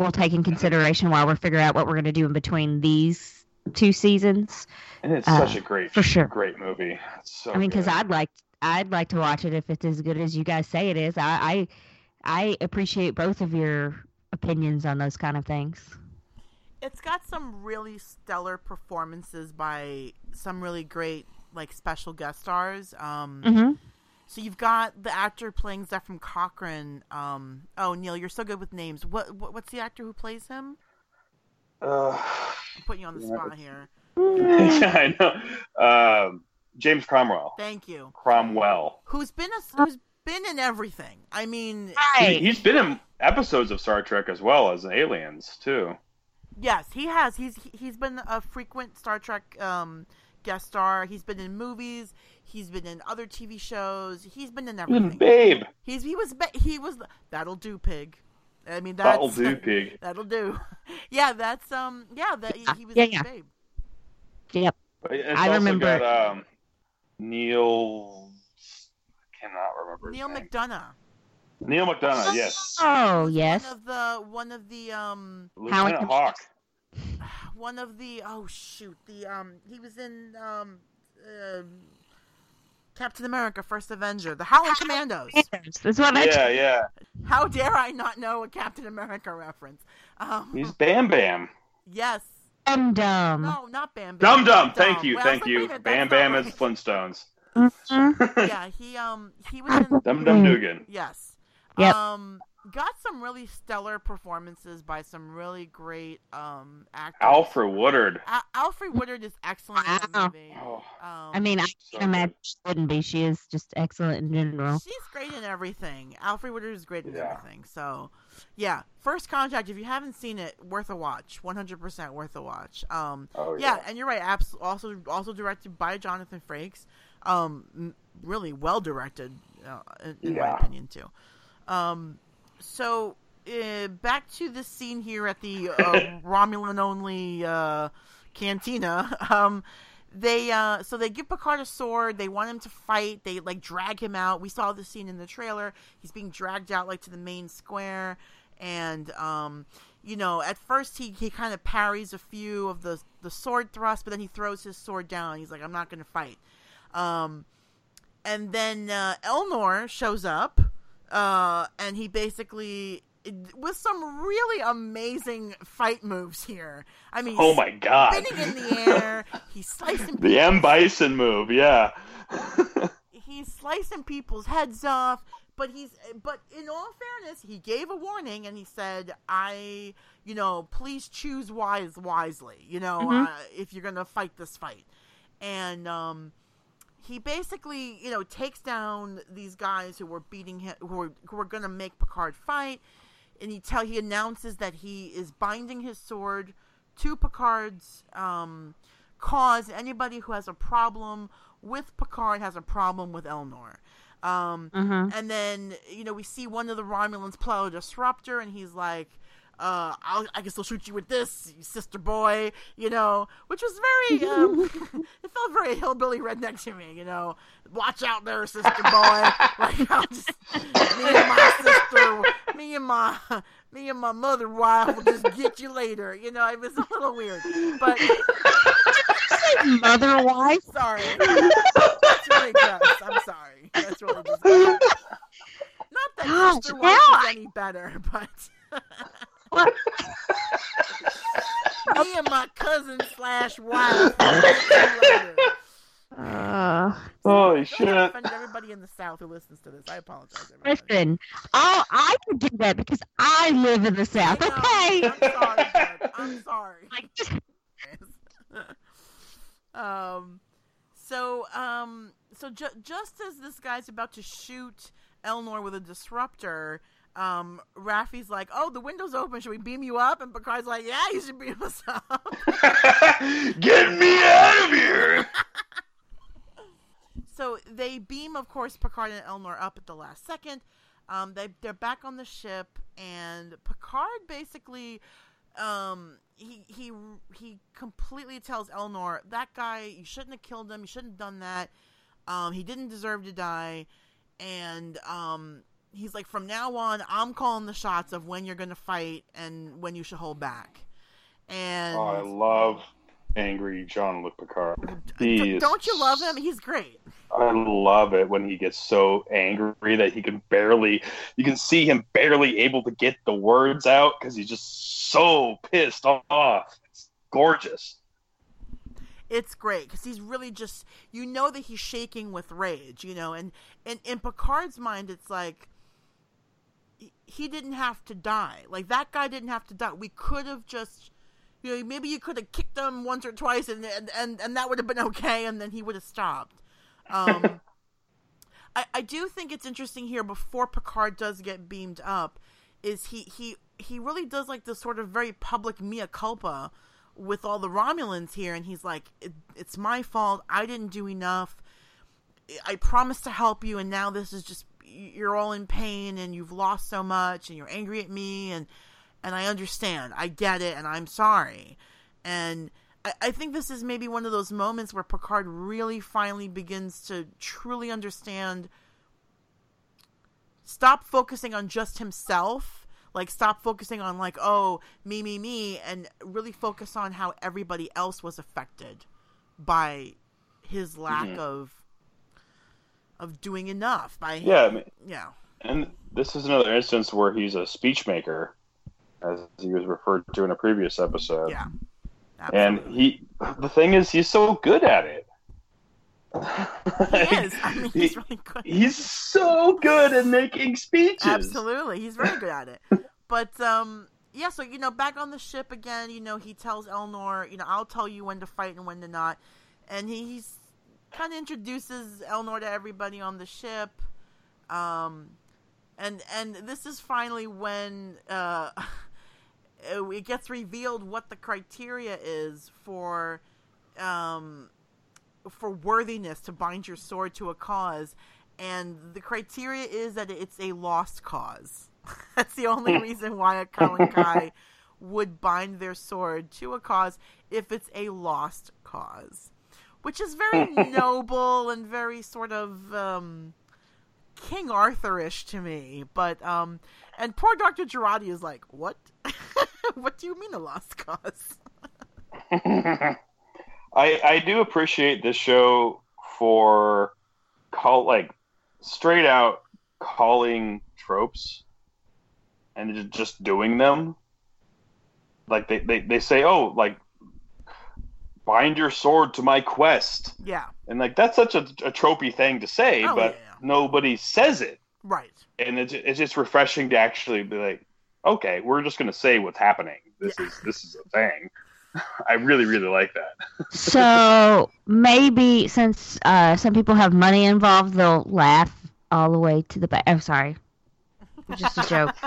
we'll take in consideration while we're figuring out what we're going to do in between these two seasons. and it's uh, such a great, for sure. great movie. So I mean, because. I'd like I'd like to watch it if it's as good as you guys say it is. I I, I appreciate both of your opinions on those kind of things. It's got some really stellar performances by some really great like special guest stars. Um, hmm So you've got the actor playing Zefram Cochrane. Um, oh, Neil, you're so good with names. What, what what's the actor who plays him? Uh, I'm putting you on the Yeah, spot here. yeah, [laughs] I know. Um, James Cromwell. Thank you. Cromwell. Who's been a, who's been in everything? I mean, He, Right. he's been in episodes of Star Trek as well as Aliens too. yes, he has. He's he's been a frequent Star Trek um, guest star. He's been in movies. He's been in other TV shows. He's been in everything. Babe. He's he was he was that'll do pig. I mean that's That'll do, [laughs] pig. that'll do. [laughs] Yeah, that's um yeah that he, he was Yeah, yeah. Babe. Yep. It's I remember- got um, Neil. I cannot remember. Neil name. McDonough. Neal McDonough. Yes. Oh yes. One of the one of the um Howard Lieutenant Hawk. [sighs] one of the oh shoot the um he was in um um Captain America: First Avenger, the Howling Commandos. That's what I. Yeah, yeah. How dare I not know a Captain America reference? Um, He's Bam Bam. yes. Dum dum. No, not Bam Bam. Dum Dum. Dum. Thank you, Well, thank you. wait Bam Bam not is right. Flintstones. Mhm. yeah, he um he was [laughs] in Dum Dum Dugan. yes. Yep. Um got some really stellar performances by some really great um actors. Alfre Woodard. Al- Alfre Woodard is excellent in the Wow. movie. Oh, Um, I mean, I So can imagine she wouldn't be. She is just excellent in general. she's great in everything. Alfre Woodard is great in Yeah. everything. So, yeah, First Contact. If you haven't seen it, worth a watch. One hundred percent worth a watch. Um, oh yeah. yeah. and you're right. Abs- also, also directed by Jonathan Frakes. Um, really well directed, uh, in, in my opinion too. Um, so uh, back to the scene here at the uh, [laughs] Romulan only uh, cantina. [laughs] Um, they uh, so they give Picard a sword. They want him to fight. They like drag him out. We saw the scene in the trailer. He's being dragged out like to the main square, and um, you know, at first he, he kind of parries a few of the the sword thrusts, but then he throws his sword down. He's like, I'm not going to fight. Um, and then uh, Elnor shows up, uh, and he basically with some really amazing fight moves here. I mean, Oh my god. spinning in the air, he's slicing [laughs] The M Bison move, yeah. [laughs] he's slicing people's heads off. But he's but in all fairness, he gave a warning and he said, "I, you know, please choose wise wisely. You know, Mhm. uh, if you're gonna fight this fight." And um, he basically, you know, takes down these guys who were beating him, who were who were gonna make Picard fight. And he tell he announces that he is binding his sword to Picard's um, cause. Anybody who has a problem with Picard has a problem with Elnor. Um, Mhm. and then you know we see one of the Romulans out a disruptor, and he's like, uh, I'll, "I can still shoot you with this, you sister boy," you know, which was very, [laughs] um, [laughs] it felt very hillbilly redneck to me, you know. Watch out there, sister boy! [laughs] like I'll just me and my sister, me and my me and my mother wife will just get you later, you know. It was a little weird, but Mother wife. sorry, that's really gross. I'm sorry. That's really just not that Gosh, sister wife is any better, but. What? Me and my cousin slash wife. will get. Uh, Holy I shit! offended everybody in the South who listens to this. I apologize. Everybody. listen, oh, I can do that because I live in the South. Know. Okay. I'm sorry. Bud. I'm sorry. [laughs] Like, [laughs] um, so um, so ju- just as this guy's about to shoot Elnor with a disruptor, um, Raffi's like, "Oh, the window's open. Should we beam you up?" And Picard's like, "Yeah, you should beam us up." [laughs] Get me out of here! [laughs] So they beam, of course, Picard and Elnor up at the last second. Um, they they're back on the ship, and Picard basically, um, he he he completely tells Elnor that guy you shouldn't have killed him. You shouldn't have done that. Um, he didn't deserve to die, and um, he's like, from now on, I'm calling the shots of when you're going to fight and when you should hold back. And Oh, I love angry Jean-Luc Picard. He don't you love him? He's great. I love it when he gets so angry that he can barely, you can see him barely able to get the words out because he's just so pissed off. It's gorgeous. it's great because he's really just you know that he's shaking with rage you know and, and in picard's mind it's like he- didn't have to die like that guy didn't have to die we could have just you know maybe you could have kicked him once or twice and and and, and that would have been [laughs] okay and then he would have stopped um [laughs] I, I do think it's interesting here before Picard does get beamed up, is he he he really does like this sort of very public mea culpa with all the Romulans here, and he's like, it, "It's my fault. I didn't do enough. I promised to help you, and now this is just you're all in pain, and you've lost so much, and you're angry at me, and and I understand. I get it, and I'm sorry." And I, I think this is maybe one of those moments where Picard really finally begins to truly understand. Stop focusing on just himself. Like, stop focusing on, like, oh, me, me, me, and really focus on how everybody else was affected by his lack Mhm. of of doing enough by him. Yeah, I mean, yeah and this is another instance where he's a speech maker, as he was referred to in a previous episode. yeah And he, the thing is, he's so good at it. he [laughs] is i mean he's He- really good he's so good at making speeches. Absolutely, he's very good at it. But um, yeah, so you know, back on the ship again, you know, he tells Elnor, you know, I'll tell you when to fight and when to not, and he, he's kind of introduces Elnor to everybody on the ship. Um, and and this is finally when uh, [laughs] it gets revealed what the criteria is for um for worthiness to bind your sword to a cause. And the criteria is that it's a lost cause. [laughs] That's the only reason why a Qalankhkai [laughs] would bind their sword to a cause if it's a lost cause which is very [laughs] noble and very sort of um King Arthurish to me, but um, and poor Doctor Jurati is like, what? [laughs] what do you mean a lost cause? I I do appreciate this show for call like straight out calling tropes and just doing them. Like they, they, they say, oh, like bind your sword to my quest. Yeah, And like that's such a, a tropey thing to say, Oh, but yeah. nobody says it. right. And it's, it's just refreshing to actually be like, okay, we're just gonna say what's happening. This is this is a thing. [laughs] I really, really like that. [laughs] so maybe since uh, some people have money involved, they'll laugh all the way to the back. I'm sorry, just a joke. [laughs]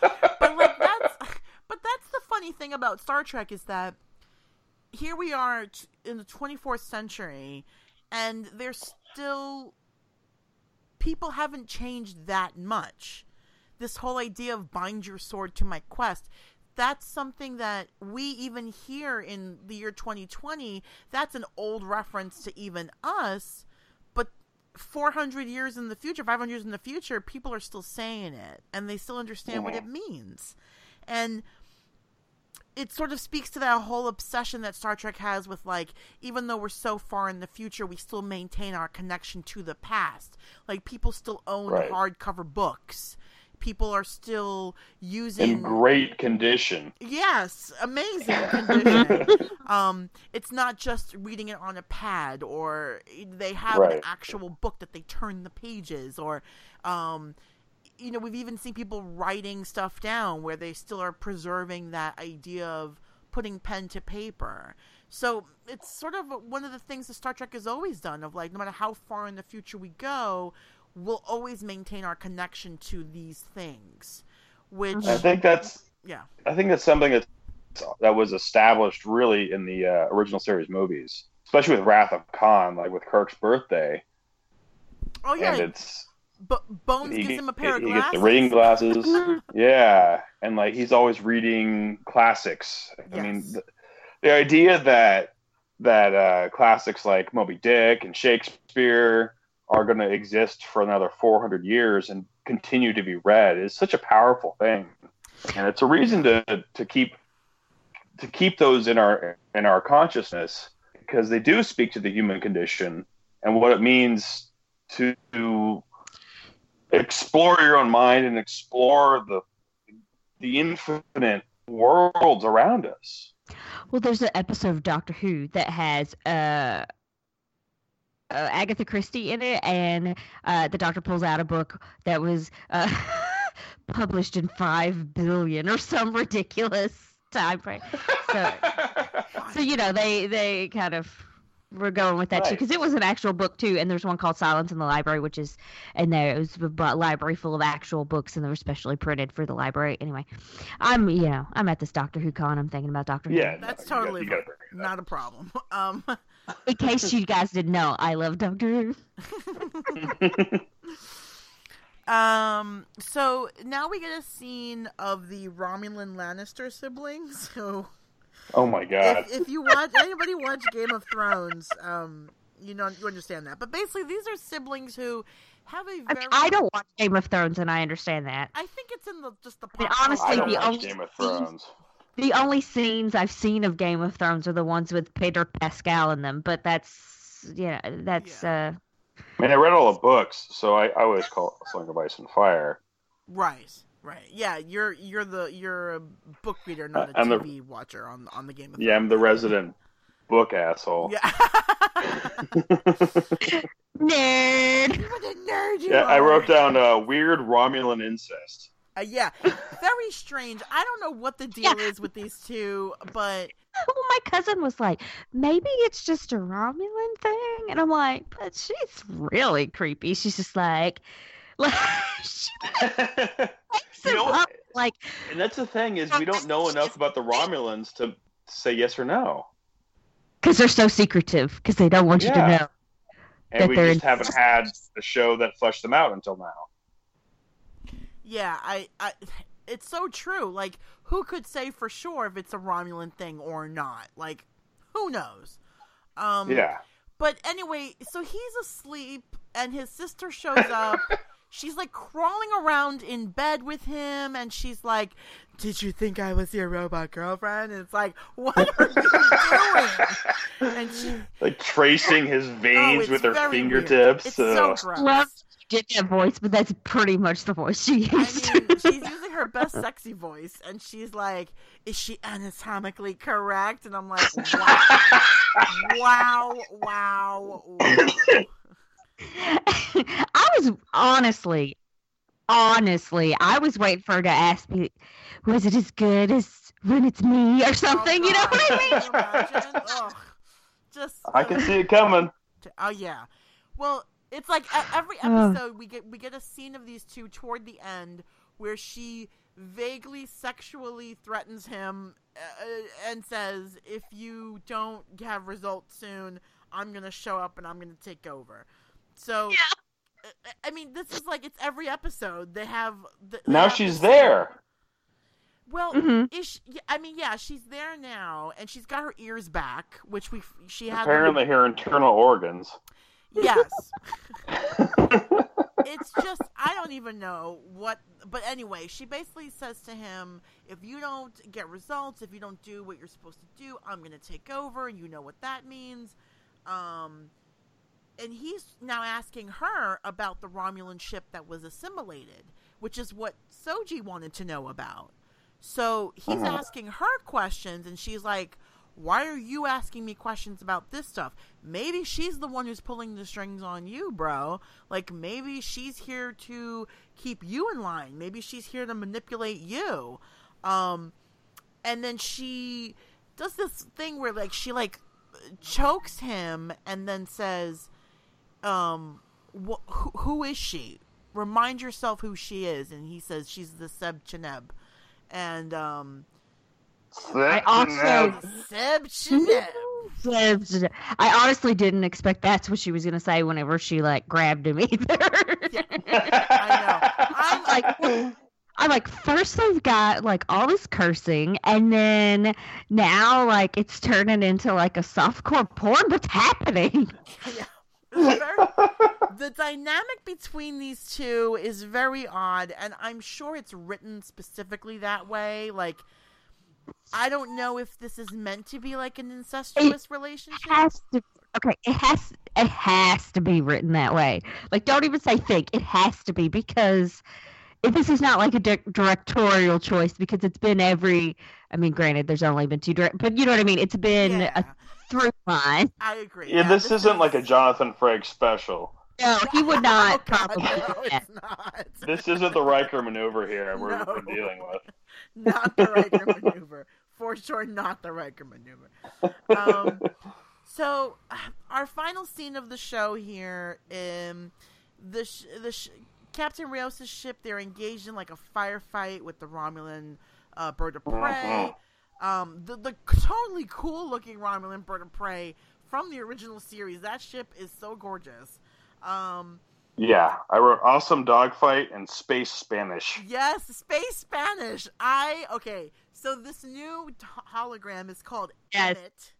But like that's, but that's the funny thing about Star Trek is that here we are t- in the 24th century, and there's still people haven't changed that much. This whole idea of bind your sword to my quest, that's something that we even hear in the year 2020. That's an old reference to even us, but 400 years in the future, 500 years in the future, people are still saying it and they still understand what it means. And it sort of speaks to that whole obsession that Star Trek has with like even though we're so far in the future we still maintain our connection to the past like people still own Right. hardcover books people are still using In great condition. Yes, amazing [laughs] condition. um, it's not just reading it on a pad, or they have an actual book that they turn the pages, or, um, you know, we've even seen people writing stuff down where they still are preserving that idea of putting pen to paper. So it's sort of one of the things that Star Trek has always done of like, no matter how far in the future we go, we'll always maintain our connection to these things. Which, I think that's yeah. I think that's something that that was established really in the uh, original series movies, especially with Wrath of Khan, like with Kirk's birthday, Oh yeah, and it's But Bones he, gives him a pair of he glasses. gets the reading glasses, [laughs] yeah, and like he's always reading classics. I mean, the, the idea that that uh, classics like Moby Dick and Shakespeare are going to exist for another 400 years and continue to be read is such a powerful thing, and it's a reason to to keep to keep those in our in our consciousness because they do speak to the human condition and what it means to explore your own mind and explore the the infinite worlds around us. Well, there's an episode of Doctor Who that has uh, uh, Agatha Christie in it, and uh, the Doctor pulls out a book that was uh, [laughs] published in five billion or some ridiculous time frame. So, [laughs] so you know, they they kind of were going with that too because it was an actual book too. And there's one called Silence in the Library, which is and there it was a library full of actual books, and they were specially printed for the library. Anyway, I'm you know I'm at this Doctor Who con. I'm thinking about Doctor Who. yeah, no, That's you gotta- totally you gotta fine. bring it up. not a problem. [laughs] Um, [laughs] In case you guys didn't know, I love Doctor Who. [laughs] um. So now we get a scene of the Romulan Lannister siblings. So Oh my god! if, if you watch anybody watch Game of Thrones, um, you know you understand that. But basically, these are siblings who have a I, very. mean, I don't watch Game of Thrones, and I understand that. I think it's in the just the. mean, honestly, I don't the watch only Game of thing- Thrones. The only scenes I've seen of Game of Thrones are the ones with Pedro Pascal in them, but that's yeah, know that's uh I mean, I read all the books, so I, I always call it Song of Ice and Fire. Right, right. Yeah, you're you're the you're a book reader, not a I'm the- TV watcher on on the Game of Yeah, I'm the resident book asshole. Yeah. [laughs] nerd. What a nerd you Yeah, I wrote down uh, weird Romulan incest. Uh, yeah, very strange. I don't know what the deal is with these two, but Well, my cousin was like, maybe it's just a Romulan thing, and I'm like, but she's really creepy. She's just like, [laughs] like she [laughs] wakes You know, up [laughs] like and that's the thing is we don't know enough about the Romulans to say yes or no, because they're so secretive because they don't want you to know. and That we they're just haven't had a show that fleshed them out until now. yeah, I, I, it's so true. Like, who could say for sure if it's a Romulan thing or not? Like, who knows? Um, Yeah, But anyway, so he's asleep, and his sister shows up. [laughs] she's like crawling around in bed with him, and she's like, "Did you think I was your robot girlfriend?" And it's like, "What are you doing?" [laughs] And she, like tracing his oh, veins it's with her very weird. fingertips. It's uh, so gross. Love you did that voice, but that's pretty much the voice she I mean, she's [laughs] using her best sexy voice, and she's like, "Is she anatomically correct?" And I'm like, "Wow, wow, wow." [laughs] wow. I was honestly, honestly, I was waiting for her to ask me, was it as good as when it's me or something? Oh, you know God, what I mean? can you imagine? Ugh. Just [laughs] I can see it coming. Oh yeah. Well, it's like e- every Ugh. [sighs] episode we get we get a scene of these two toward the end where she vaguely sexually threatens him uh, and says, "If you don't have results soon, I'm gonna show up and I'm gonna take over." So, uh, I mean, this is like it's every episode they have. The, they Now have she's there. Well, Mhm. is she, I mean, yeah, she's there now, and she's got her ears back, which we she had. them- Apparently, her internal organs. yes. [laughs] it's just I don't even know what but anyway, she basically says to him, if you don't get results, if you don't do what you're supposed to do, I'm going to take over and you know what that means. Um and he's now asking her about the Romulan ship that was assimilated, which is what Soji wanted to know about. So he's Mhm. asking her questions, and she's like, Why are you asking me questions about this stuff? Maybe she's the one who's pulling the strings on you, bro. Like, maybe she's here to keep you in line. Maybe she's here to manipulate you. Um, and then she does this thing where, like, she, like, chokes him and then says, um, wh- who, who is she? Remind yourself who she is. And he says she's the Seb Cheneb. And, um, I also- [laughs] Seb Cheneb. Seb, I honestly didn't expect that's what she was gonna say whenever she like grabbed him [laughs] either. I'm like, [laughs] I'm like, first they've got like all this cursing, and then now like it's turning into like a softcore porn. What's happening? Yeah. It's very- the dynamic between these two is very odd, and I'm sure it's written specifically that way. Like, I don't know if this is meant to be like an incestuous relationship. has to okay it has it has to be written that way like don't even say think it has to be because if this is not like a di- directorial choice because it's been every i mean granted there's only been two direct but you know what i mean it's been Yeah, a through line I agree. Yeah, this isn't like a Jonathan Frakes special. no he would not [laughs] Oh, God, probably no, it's not. [laughs] This isn't the Riker maneuver here we're, No. we're dealing with. [laughs] not the Riker maneuver. For sure, not the Riker maneuver. Um, so, our final scene of the show here, um, the sh- the sh- Captain Rios' ship, they're engaged in like a firefight with the Romulan uh, bird of prey. Um, the the totally cool looking Romulan bird of prey from the original series. That ship is so gorgeous. Um, Yeah, I wrote awesome dogfight and space Spanish. Yes, space Spanish. I okay. So this new hologram is called Yes. Emmett.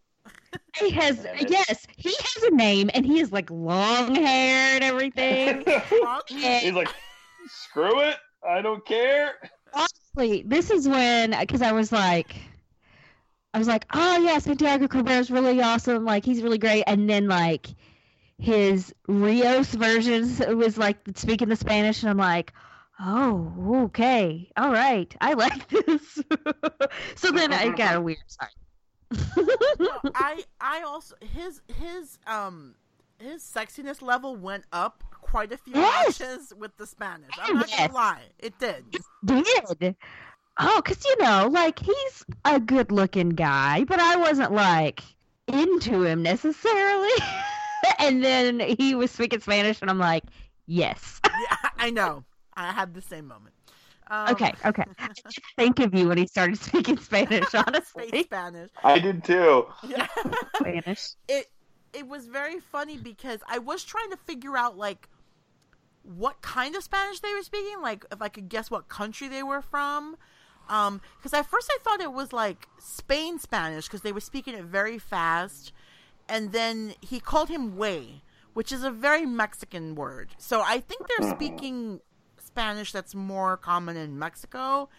he has Damn yes he has a name and he has like long hair and everything [laughs] Trunk. He's like, screw it, I don't care. honestly, this is when because I was like, I was like, oh yeah, Santiago Cabrera's really awesome. Like he's really great. And then like his Rios versions [laughs] was like speaking the Spanish, and I'm like, oh okay, all right, I like [laughs] this. [laughs] so then I got a weird sorry. No, I I also his his um his sexiness level went up quite a few Yes. notches with the Spanish. I'm not Yes. gonna lie, it did. did. Oh, because you know, like he's a good looking guy, but I wasn't like into him necessarily. [laughs] and then he was speaking Spanish, and I'm like, yes. [laughs] Yeah, I know. I had the same moment. Um, Okay, okay. I did think of you when he started [laughs] speaking Spanish, honestly. Spanish. I did too. Yeah. Spanish. it it was very funny because I was trying to figure out like what kind of Spanish they were speaking, like if I could guess what country they were from. Um, because at first I thought it was like Spain Spanish because they were speaking it very fast, and then he called him way, which is a very Mexican word. So I think they're speaking Spanish that's more common in Mexico.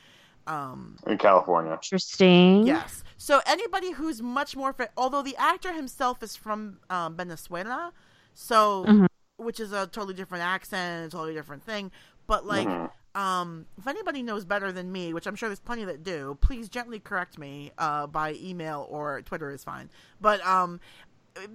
Um, In California. Interesting. Yes. So anybody who's much more fit, although the actor himself is from um, Venezuela, so Mhm. which is a totally different accent, a totally different thing. But like, Mhm. Um, if anybody knows better than me, which I'm sure there's plenty that do, please gently correct me uh, by email or Twitter is fine. But um,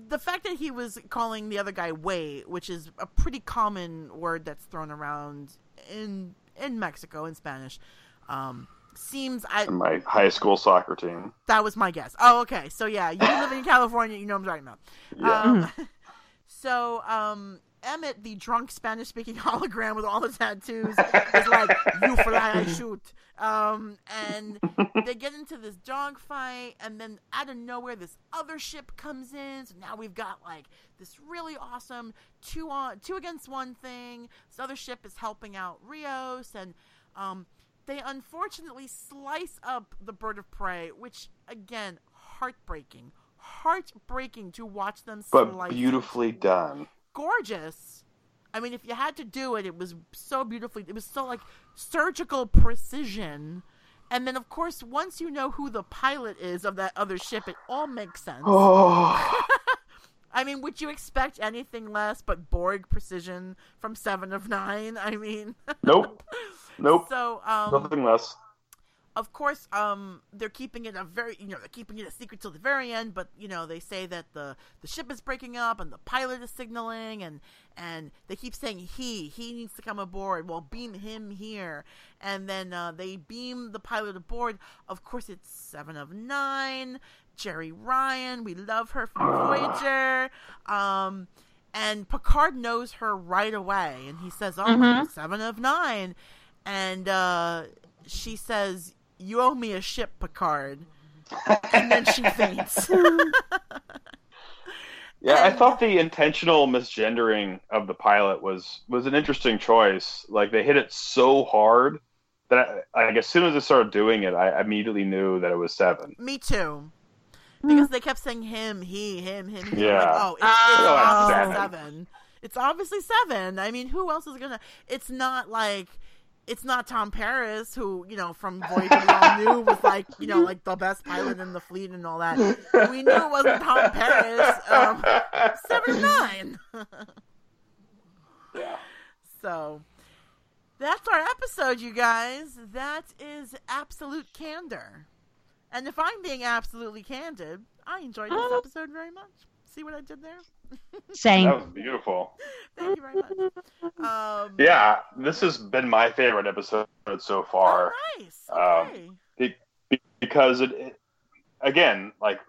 the fact that he was calling the other guy "way," which is a pretty common word that's thrown around in in Mexico in Spanish, um, seems I my high school soccer team. that was my guess. Oh, okay. So yeah, you live in California, you know what I'm talking about. Yeah. Um, [laughs] so um, Emmett, the drunk Spanish-speaking [laughs] hologram with all the tattoos, is like, "You fly, I shoot," Um, and they get into this dogfight, and then out of nowhere, this other ship comes in. So now we've got like this really awesome two on two against one thing. This other ship is helping out Rios, and um, they unfortunately slice up the bird of prey, which again, heartbreaking, heartbreaking to watch them but beautifully done. Gorgeous. I mean, if you had to do it, it was so beautifully. It was so like surgical precision. And then, of course, once you know who the pilot is of that other ship, it all makes sense. Oh, [laughs] I mean, would you expect anything less but Borg precision from Seven of Nine? I mean, [laughs] nope, nope, so um, nothing less. Of course, um, they're keeping it a very, you know, they're keeping it a secret till the very end. But you know, they say that the the ship is breaking up and the pilot is signaling, and and they keep saying he he needs to come aboard. Well, beam him here, and then uh, they beam the pilot aboard. Of course, it's Seven of Nine, Jeri Ryan. We love her from Voyager. Um, and Picard knows her right away, and he says, "Oh, Mhm. Seven of Nine. and uh, she says, "You owe me a ship, Picard," and then she faints. [laughs] Yeah, I thought the intentional misgendering of the pilot was was an interesting choice. Like they hit it so hard that I, like as soon as they started doing it, I immediately knew that it was seven. me too, because they kept saying him, he, him, him. him. Yeah. like, oh, it's, it's Oh, obviously seven. seven. It's obviously seven. I mean, who else is gonna? It's not like. It's not Tom Paris, who you know from Voyager we all knew was like you know like the best pilot in the fleet and all that. We knew it wasn't Tom Paris. Um, seven nine. [laughs] yeah. So that's our episode, you guys. That is absolute candor. And if I'm being absolutely candid, I enjoyed this episode very much. See what I did there? Same. That was beautiful. Thank you very much. Um, Yeah, this has been my favorite episode so far. Oh, nice. Um, Okay. because it, it again like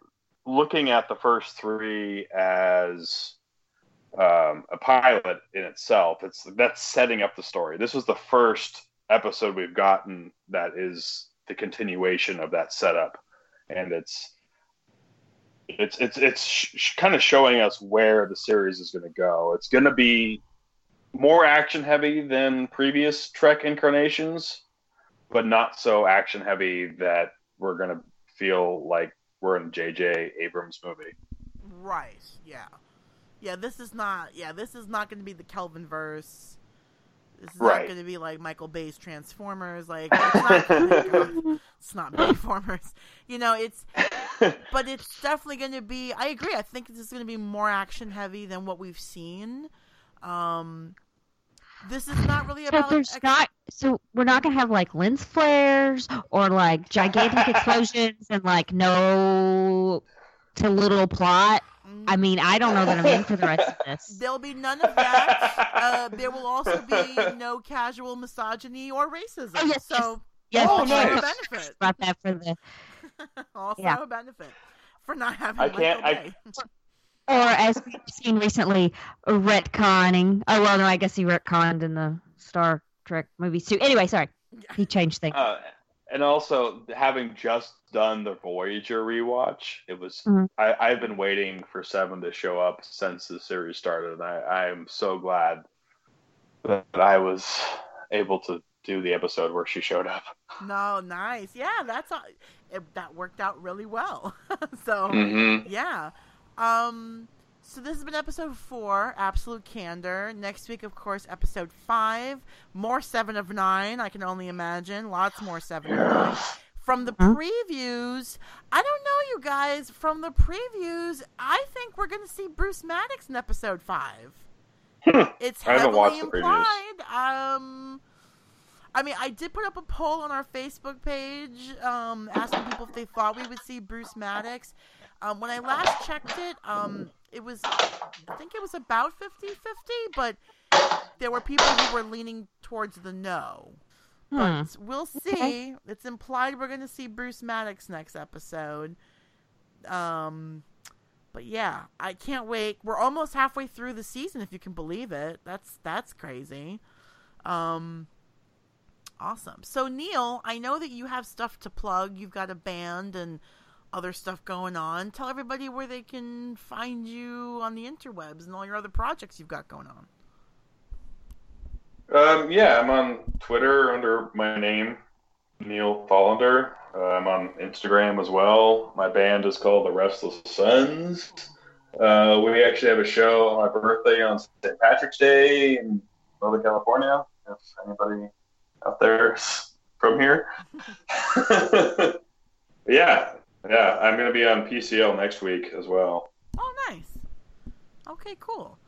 looking at the first three as um, a pilot in itself it's that's setting up the story this was the first episode we've gotten that is the continuation of that setup and it's it's it's it's sh- sh- kind of showing us where the series is going to go it's going to be more action heavy than previous trek incarnations but not so action heavy that we're gonna feel like we're in J.J. Abrams movie. right. Yeah. Yeah. This is not. Yeah. This is not going to be the Kelvin verse. This is not going to be like Michael Bay's Transformers. Like it's not. [laughs] it's not Bayformers. You know, it's [laughs] but it's definitely going to be. I agree. I think this is going to be more action heavy than what we've seen. Um, this is not really So about. there's ex- not. So we're not gonna have like lens flares or like gigantic [laughs] explosions and like no to little plot. I mean, I don't know that I'm in for the rest of this. [laughs] There'll be none of that. uh, there will also be no casual misogyny or racism. Oh, yes, so Yes, Oh, but nice. benefit. About that for the [laughs] Also Yeah. a benefit for not having. I can't- I- [laughs] or as we've seen recently, retconning. Oh well, no, I guess he retconned in the Star Trek movies too. Anyway, sorry, he changed things. uh, and also having just done the Voyager rewatch, it was Mhm. I, I've been waiting for Seven to show up since the series started, and I, I am so glad that I was able to do the episode where she showed up. [laughs] No, nice. Yeah, that's a, it, that worked out really well. [laughs] so Mm-hmm. yeah. Um. So this has been episode four, Absolute Candor. Next week, of course, episode five, more Seven of Nine. I can only imagine. Lots more Seven of Nine. From the previews, I don't know, you guys. From the previews, I think we're going to see Bruce Maddox in episode five. It's Hmm. I haven't heavily watched the previews. implied. Um, I mean, I did put up a poll on our Facebook page, um, asking people if they thought we would see Bruce Maddox. Um, when I last checked it, um, it was, I think it was about 50-50, but there were people who were leaning towards the no. Hmm. But we'll see. Okay. It's implied we're going to see Bruce Maddox next episode. Um, but yeah, I can't wait. We're almost halfway through the season, if you can believe it. That's that's crazy. Um, Awesome. So Neil, I know that you have stuff to plug. You've got a band and other stuff going on. Tell everybody where they can find you on the interwebs and all your other projects you've got going on. Um, yeah, I'm on Twitter under my name, Neil Follander. Uh, I'm on Instagram as well. My band is called the Restless Sons. Uh, we actually have a show on my birthday on St. Patrick's Day in Northern California. If anybody out there from here. [laughs] yeah, yeah, I'm going to be on PCL next week as well. Oh, nice. Okay, cool.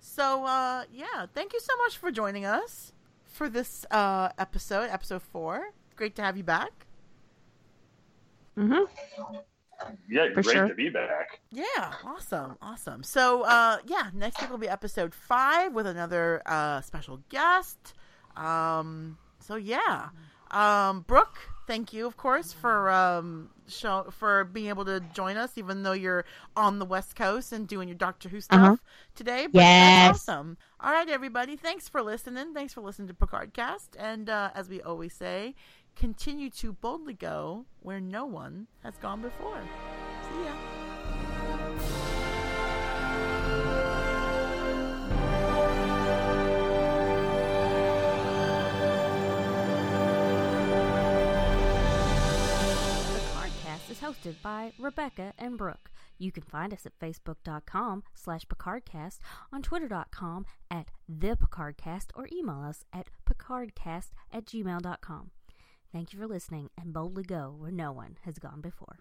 So, uh, yeah, thank you so much for joining us for this uh, episode, episode four. Great to have you back. Mm-hmm. Yeah, For great sure. to be back. Yeah, awesome, awesome. So, uh, yeah, next week will be episode five with another uh, special guest. Um, so yeah, um, Brooke, thank you, of course, for um, show for being able to join us, even though you're on the West Coast and doing your Doctor Who stuff Uh-huh. today. But Yes. awesome. All right, everybody, thanks for listening. Thanks for listening to Picardcast, and uh, as we always say, continue to boldly go where no one has gone before. See ya. Hosted by Rebecca and Brooke. You can find us at facebook.com slash Picardcast, on twitter.com at the Picardcast, or email us at picardcast at gmail.com. Thank you for listening, and boldly go where no one has gone before.